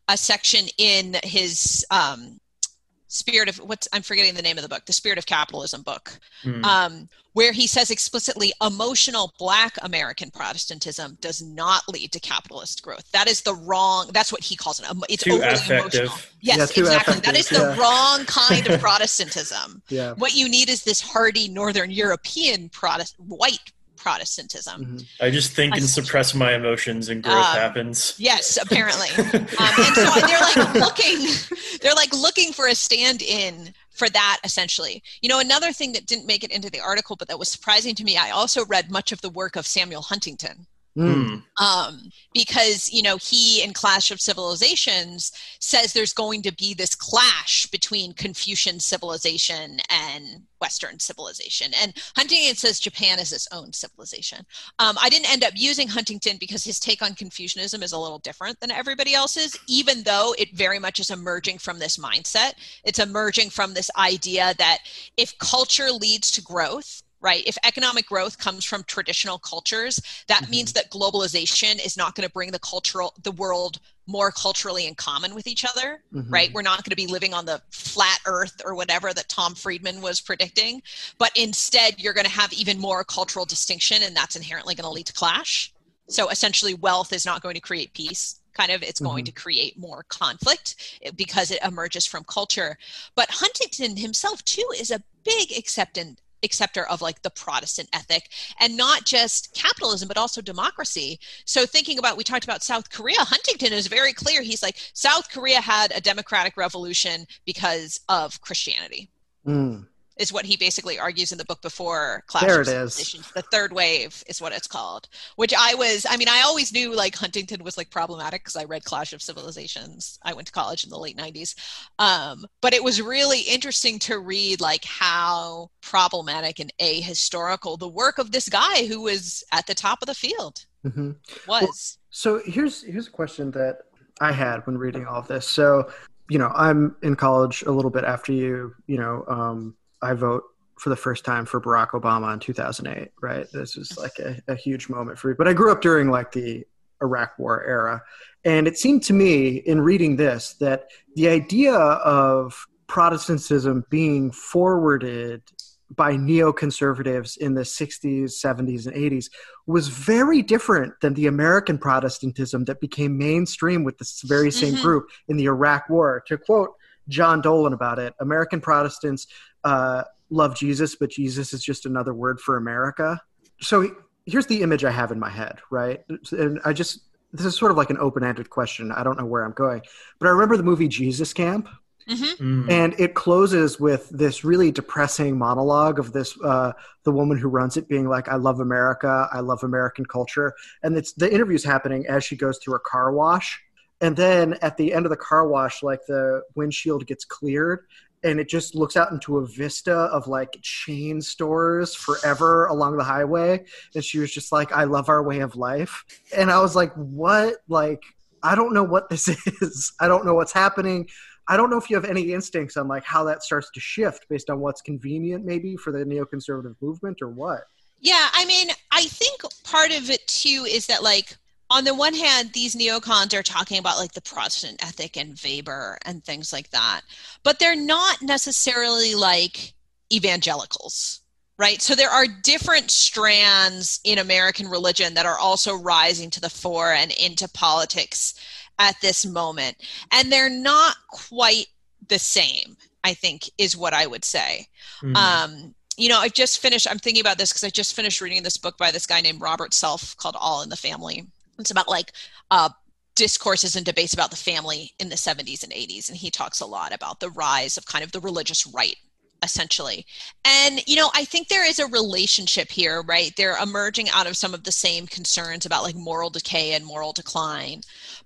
a section in his um, spirit of what's i'm forgetting the name of the book the spirit of capitalism book mm. um, where he says explicitly emotional black american protestantism does not lead to capitalist growth that is the wrong that's what he calls it it's too overly emotional yes yeah, exactly that is the yeah. wrong kind of protestantism yeah. what you need is this hardy northern european protestant white Protestantism. Mm-hmm. I just think and suppress my emotions and growth um, happens. Yes, apparently. um, and so they're like looking, they're like looking for a stand-in for that essentially. You know, another thing that didn't make it into the article, but that was surprising to me, I also read much of the work of Samuel Huntington. Mm. Um, because you know he in Clash of Civilizations says there's going to be this clash between Confucian civilization and Western civilization, and Huntington says Japan is its own civilization. Um, I didn't end up using Huntington because his take on Confucianism is a little different than everybody else's, even though it very much is emerging from this mindset. It's emerging from this idea that if culture leads to growth right? If economic growth comes from traditional cultures, that mm-hmm. means that globalization is not going to bring the cultural the world more culturally in common with each other, mm-hmm. right? We're not going to be living on the flat earth or whatever that Tom Friedman was predicting, but instead you're going to have even more cultural distinction and that's inherently going to lead to clash. So essentially wealth is not going to create peace kind of it's going mm-hmm. to create more conflict eh, because it emerges from culture but huntington himself too is a big acceptant acceptor of like the Protestant ethic and not just capitalism, but also democracy. So, thinking about, we talked about South Korea, Huntington is very clear. He's like, South Korea had a democratic revolution because of Christianity. Mm is what he basically argues in the book before Clash there it is. The third wave is what it's called. Which I was, I mean, I always knew like Huntington was like problematic because I read Clash of Civilizations. I went to college in the late '90s, um, but it was really interesting to read like how problematic and ahistorical the work of this guy who was at the top of the field mm-hmm. was. Well, so here's here's a question that I had when reading all of this. So you know, I'm in college a little bit after you. You know, um, I vote for the first time for Barack Obama in 2008, right? This was like a, a huge moment for me. But I grew up during like the Iraq War era. And it seemed to me in reading this that the idea of Protestantism being forwarded by neoconservatives in the 60s, 70s, and 80s was very different than the American Protestantism that became mainstream with this very same mm-hmm. group in the Iraq War. To quote John Dolan about it, American Protestants uh, love Jesus, but Jesus is just another word for America. So here's the image I have in my head, right? And I just this is sort of like an open-ended question. I don't know where I'm going, but I remember the movie Jesus Camp. Mm-hmm. Mm. And it closes with this really depressing monologue of this uh, the woman who runs it being like, "I love America, I love American culture," and it's the interview's happening as she goes through a car wash, and then at the end of the car wash, like the windshield gets cleared, and it just looks out into a vista of like chain stores forever along the highway. And she was just like i love our way of life. And i was like what? Like i don't know what this is. I don't know what's happening. I don't know if you have any instincts on like how that starts to shift based on what's convenient maybe for the neoconservative movement or what. Yeah i mean i think part of it too is that like on the one hand, these neocons are talking about like the Protestant ethic and Weber and things like that, but they're not necessarily like evangelicals, right? So there are different strands in American religion that are also rising to the fore and into politics at this moment. And they're not quite the same, I think, is what I would say. Mm-hmm. Um, you know, I've just finished, I'm thinking about this because I just finished reading this book by this guy named Robert Self called All in the Family it's about like uh, discourses and debates about the family in the 70s and 80s. And he talks a lot about the rise of kind of the religious right essentially. And, you know, I think there is a relationship here, right? They're emerging out of some of the same concerns about like moral decay and moral decline.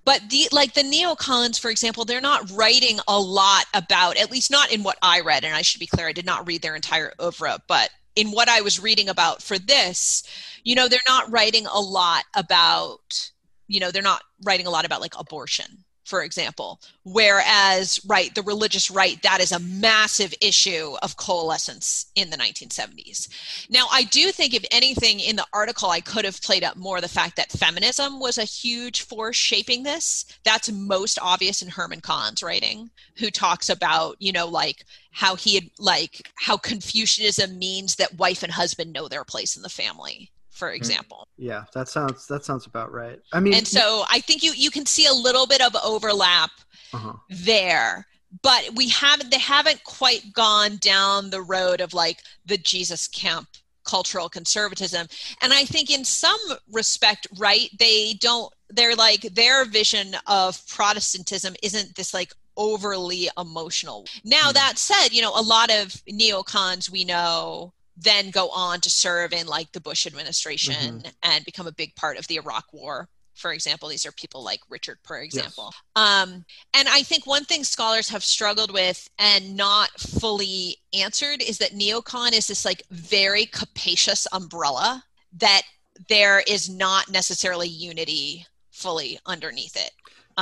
But the like the neocons, for example, they're not writing a lot about, at least not in what I read, and I should be clear, I did not read their entire oeuvre, but in what I was reading about for this, you know, they're not writing a lot about, you know, they're not writing a lot about like abortion, for example. Whereas, right, the religious right, that is a massive issue of coalescence in the 1970s. Now, I do think, if anything, in the article, I could have played up more the fact that feminism was a huge force shaping this. That's most obvious in Herman Kahn's writing, who talks about, you know, like how he had, like, how Confucianism means that wife and husband know their place in the family for mm. example. Yeah, that sounds that sounds about right. I mean, and so I think you you can see a little bit of overlap uh-huh. there, but we haven't they haven't quite gone down the road of like the Jesus camp cultural conservatism and i think in some respect right they don't they're like their vision of Protestantism isn't this like overly emotional. Now mm. that said, you know, a lot of neocons we know then go on to serve in like the Bush administration mm-hmm. and become a big part of the Iraq war for example these are people like richard for example yes. um, and i think one thing scholars have struggled with and not fully answered is that neocon is this like very capacious umbrella that there is not necessarily unity fully underneath it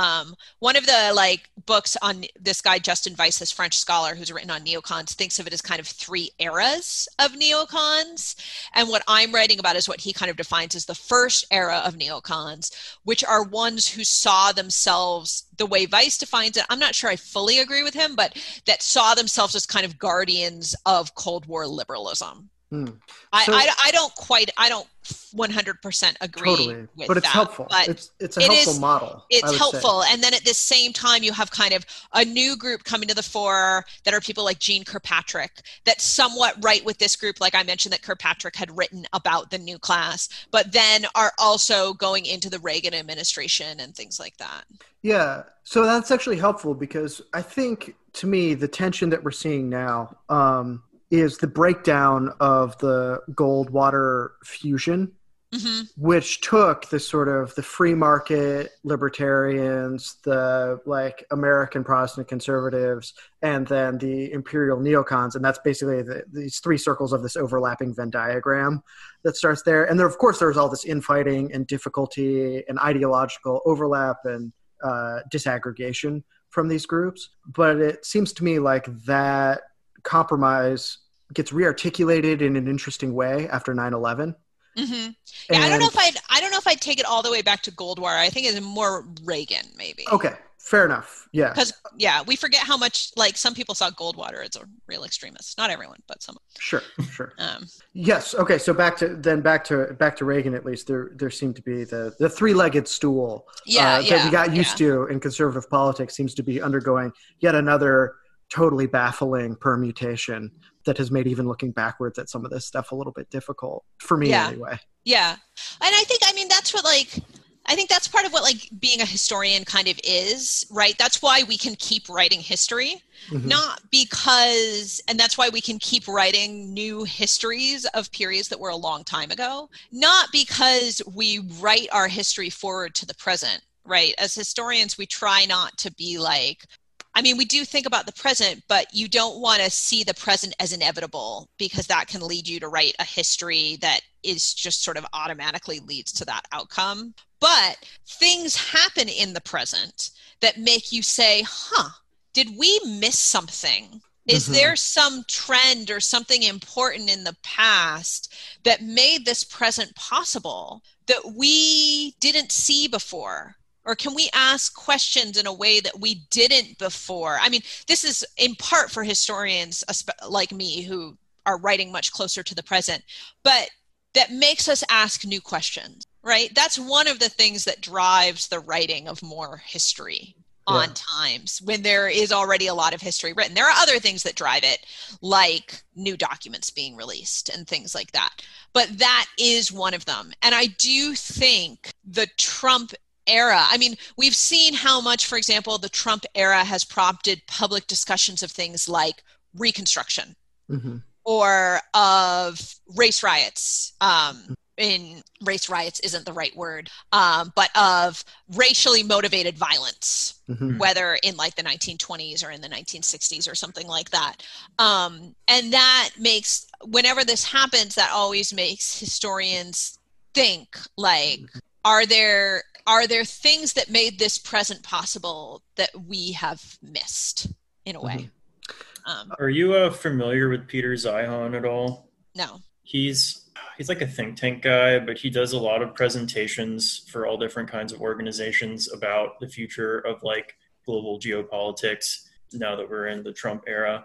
um, one of the like books on this guy Justin Vaïsse, this French scholar who's written on neocons, thinks of it as kind of three eras of neocons. And what I'm writing about is what he kind of defines as the first era of neocons, which are ones who saw themselves the way Vaïsse defines it. I'm not sure I fully agree with him, but that saw themselves as kind of guardians of Cold War liberalism. Hmm. I, I, I, don't quite I don't 100% agree totally. with but it's that, helpful but it's it's a helpful model it's helpful say. and then at the same time you have kind of a new group coming to the fore that are people like Jeane Kirkpatrick that somewhat right with this group like I mentioned that Kirkpatrick had written about the new class but then are also going into the Reagan administration and things like that yeah so that's actually helpful because I think to me the tension that we're seeing now um, is the breakdown of the Goldwater fusion, mm-hmm. which took the sort of the free market libertarians, the like American Protestant conservatives, and then the imperial neocons, and that's basically the, these three circles of this overlapping Venn diagram that starts there. And there, of course, there's all this infighting and difficulty and ideological overlap and uh, disaggregation from these groups. But it seems to me like that compromise gets rearticulated in an interesting way after 9-11 mm-hmm. yeah, i don't know if i'd i don't know if i'd take it all the way back to goldwater i think it's more reagan maybe. Okay fair enough. Yeah. Because yeah we forget how much like some people saw goldwater as a real extremist. Not everyone but some. Sure sure. Um, yes okay so back to then back to back to reagan at least. There there seemed to be the the three-legged stool. Yeah, uh, that yeah, we got used yeah. to in conservative politics seems to be undergoing yet another totally baffling permutation that has made even looking backwards at some of this stuff a little bit difficult for me yeah. anyway. Yeah. And I think I mean that's what like I think that's part of what like being a historian kind of is, right? That's why we can keep writing history. Mm-hmm. Not because and that's why we can keep writing new histories of periods that were a long time ago. Not because we write our history forward to the present right as historians we try not to be like I mean, we do think about the present, but you don't want to see the present as inevitable because that can lead you to write a history that is just sort of automatically leads to that outcome. But things happen in the present that make you say, huh, did we miss something? Is mm-hmm. there some trend or something important in the past that made this present possible that we didn't see before? Or can we ask questions in a way that we didn't before i mean this is in part for historians like me who are writing much closer to the present but that makes us ask new questions right that's one of the things that drives the writing of more history on yeah. times when there is already a lot of history written. There are other things that drive it, like new documents being released and things like that. But that is one of them. And I do think the Trump era. I mean, we've seen how much, for example, the Trump era has prompted public discussions of things like Reconstruction mm-hmm. or of race riots. Um, in race riots isn't the right word, um, but of racially motivated violence, mm-hmm. whether in like the 1920s or in the 1960s or something like that. Um, and that makes, whenever this happens, that always makes historians think like, mm-hmm. are there are there things that made this present possible that we have missed in a way? Mm-hmm. Um, are you uh, familiar with Peter Zeihan at all? No. He's he's like a think tank guy, but he does a lot of presentations for all different kinds of organizations about the future of like global geopolitics now that we're in the Trump era.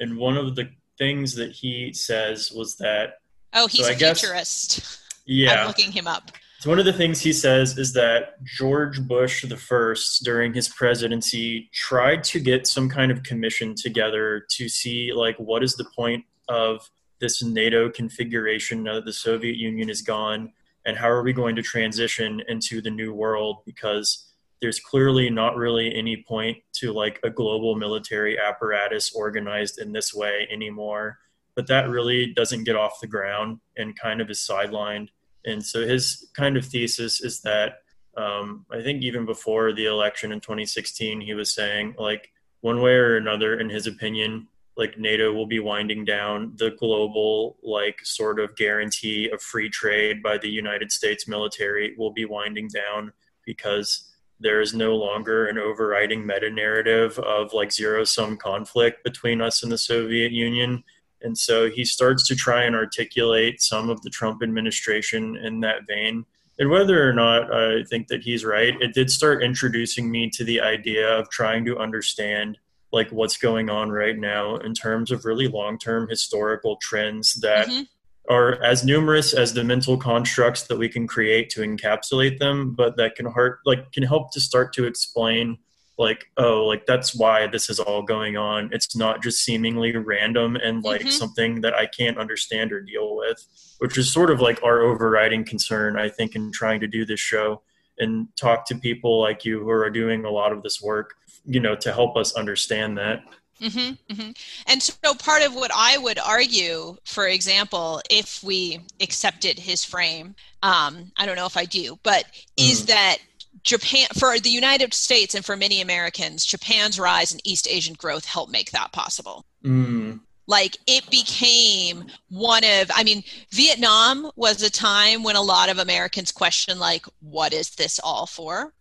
And one of the things that he says was that Oh, he's so a guess, futurist. Yeah. I'm looking him up. So one of the things he says is that George Bush the first during his presidency tried to get some kind of commission together to see like what is the point of this NATO configuration now that the Soviet Union is gone and how are we going to transition into the new world? Because there's clearly not really any point to like a global military apparatus organized in this way anymore. But that really doesn't get off the ground and kind of is sidelined and so his kind of thesis is that um, I think even before the election in 2016, he was saying like one way or another, in his opinion, like NATO will be winding down the global like sort of guarantee of free trade by the United States military will be winding down because there is no longer an overriding meta narrative of like zero sum conflict between us and the Soviet Union. And so he starts to try and articulate some of the Trump administration in that vein and whether or not I think that he's right, it did start introducing me to the idea of trying to understand like what's going on right now in terms of really long-term historical trends that mm-hmm. are as numerous as the mental constructs that we can create to encapsulate them, but that can hurt like can help to start to explain like oh like that's why this is all going on it's not just seemingly random and like mm-hmm. something that i can't understand or deal with which is sort of like our overriding concern i think in trying to do this show and talk to people like you who are doing a lot of this work you know to help us understand that Mm-hmm, mm-hmm. And so, part of what I would argue, for example, if we accepted his frame, um, I don't know if I do, but is mm. that Japan, for the United States and for many Americans, Japan's rise in East Asian growth helped make that possible. Mm. Like it became one of, I mean, Vietnam was a time when a lot of Americans questioned, like, what is this all for?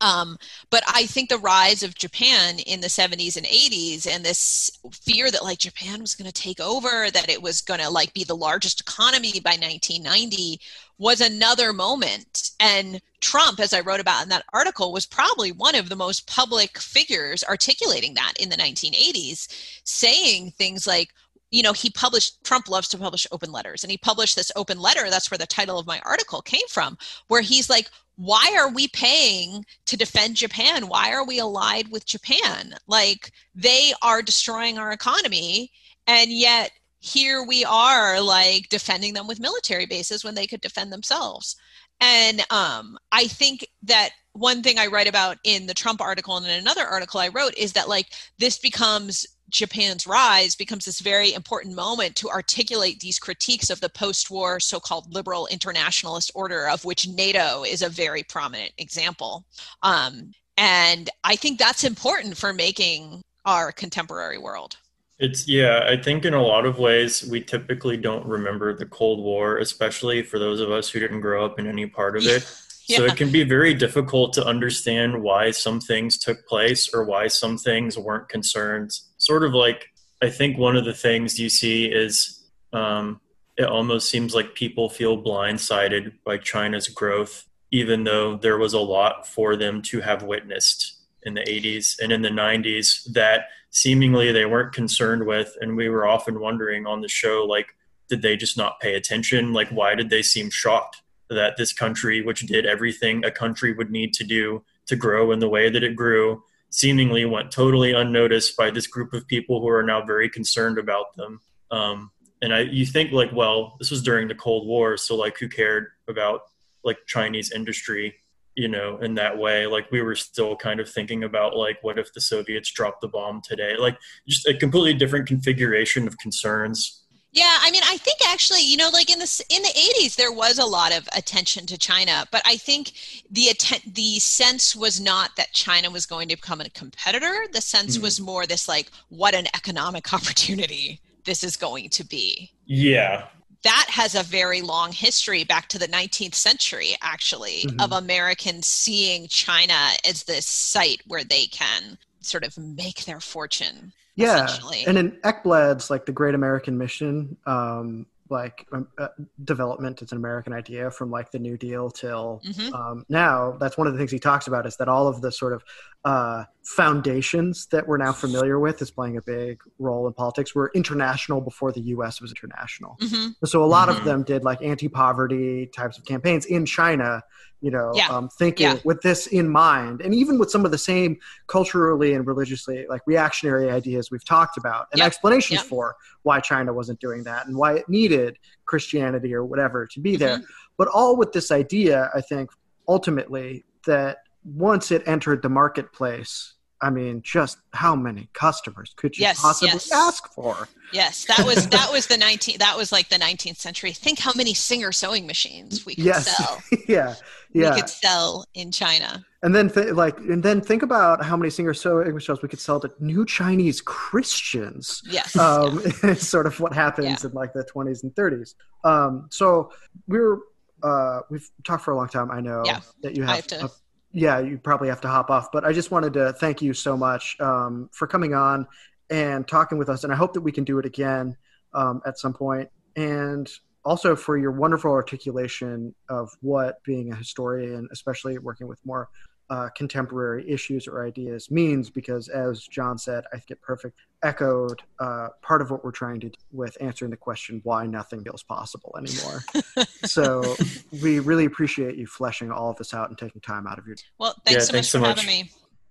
Um, but I think the rise of Japan in the 70s and 80s and this fear that like Japan was going to take over, that it was going to like be the largest economy by 1990 was another moment. And Trump, as I wrote about in that article, was probably one of the most public figures articulating that in the 1980s, saying things like, you know, he published, Trump loves to publish open letters, and he published this open letter. That's where the title of my article came from, where he's like, why are we paying to defend Japan? Why are we allied with Japan? Like, they are destroying our economy, and yet here we are, like, defending them with military bases when they could defend themselves. And um, I think that one thing I write about in the Trump article and in another article I wrote is that, like, this becomes Japan's rise becomes this very important moment to articulate these critiques of the post war so called liberal internationalist order, of which NATO is a very prominent example. Um, and I think that's important for making our contemporary world. It's, yeah, I think in a lot of ways, we typically don't remember the Cold War, especially for those of us who didn't grow up in any part of it. So it can be very difficult to understand why some things took place or why some things weren't concerned. Sort of like, I think one of the things you see is um, it almost seems like people feel blindsided by China's growth, even though there was a lot for them to have witnessed in the 80s and in the 90s that seemingly they weren't concerned with. And we were often wondering on the show, like, did they just not pay attention? Like, why did they seem shocked? that this country, which did everything a country would need to do to grow in the way that it grew, seemingly went totally unnoticed by this group of people who are now very concerned about them. Um, and I, you think like, well, this was during the Cold War, so like, who cared about like Chinese industry, you know, in that way? Like, we were still kind of thinking about like, what if the Soviets dropped the bomb today? Like, just a completely different configuration of concerns yeah, I mean, I think actually, you know, like in the in the '80s, there was a lot of attention to China, but I think the atten- the sense was not that China was going to become a competitor. The sense mm-hmm. was more this like, what an economic opportunity this is going to be. Yeah, that has a very long history back to the 19th century, actually, mm-hmm. of Americans seeing China as this site where they can sort of make their fortune yeah and in ekbladh's like the great american mission um, like um, uh, development it's an american idea from like the new deal till mm-hmm. um, now that's one of the things he talks about is that all of the sort of uh, foundations that we're now familiar with is playing a big role in politics were international before the us was international mm-hmm. so a lot mm-hmm. of them did like anti-poverty types of campaigns in china you know, Yeah. um, thinking Yeah. with this in mind, and even with some of the same culturally and religiously like reactionary ideas we've talked about, and Yep. explanations for why China wasn't doing that and why it needed Christianity or whatever to be there. Mm-hmm. But all with this idea, I think, ultimately that once it entered the marketplace. I mean, just how many customers could you Yes, possibly yes. ask for? Yes, that was that was the 19 that was like the 19th century. Think how many Singer sewing machines we could Yes, sell. yeah, yeah. We could sell in China. And then, th- like, and then think about how many singer sewing machines we could sell to new Chinese Christians. Yes. Um, it's sort of what happens Yeah. in like the 20s and 30s. Um, so we're uh, we've talked for a long time. I know Yeah. that you have. have to- a- yeah, you probably have to hop off, but I just wanted to thank you so much um, for coming on and talking with us. And I hope that we can do it again um, at some point. And also for your wonderful articulation of what being a historian, especially working with more uh, contemporary issues or ideas, means. Because as John said, I think it perfect echoed uh, part of what we're trying to do with answering the question why nothing feels possible anymore. so we really appreciate you fleshing all of this out and taking time out of your Well, thanks Yeah, so thanks much so for much. having me.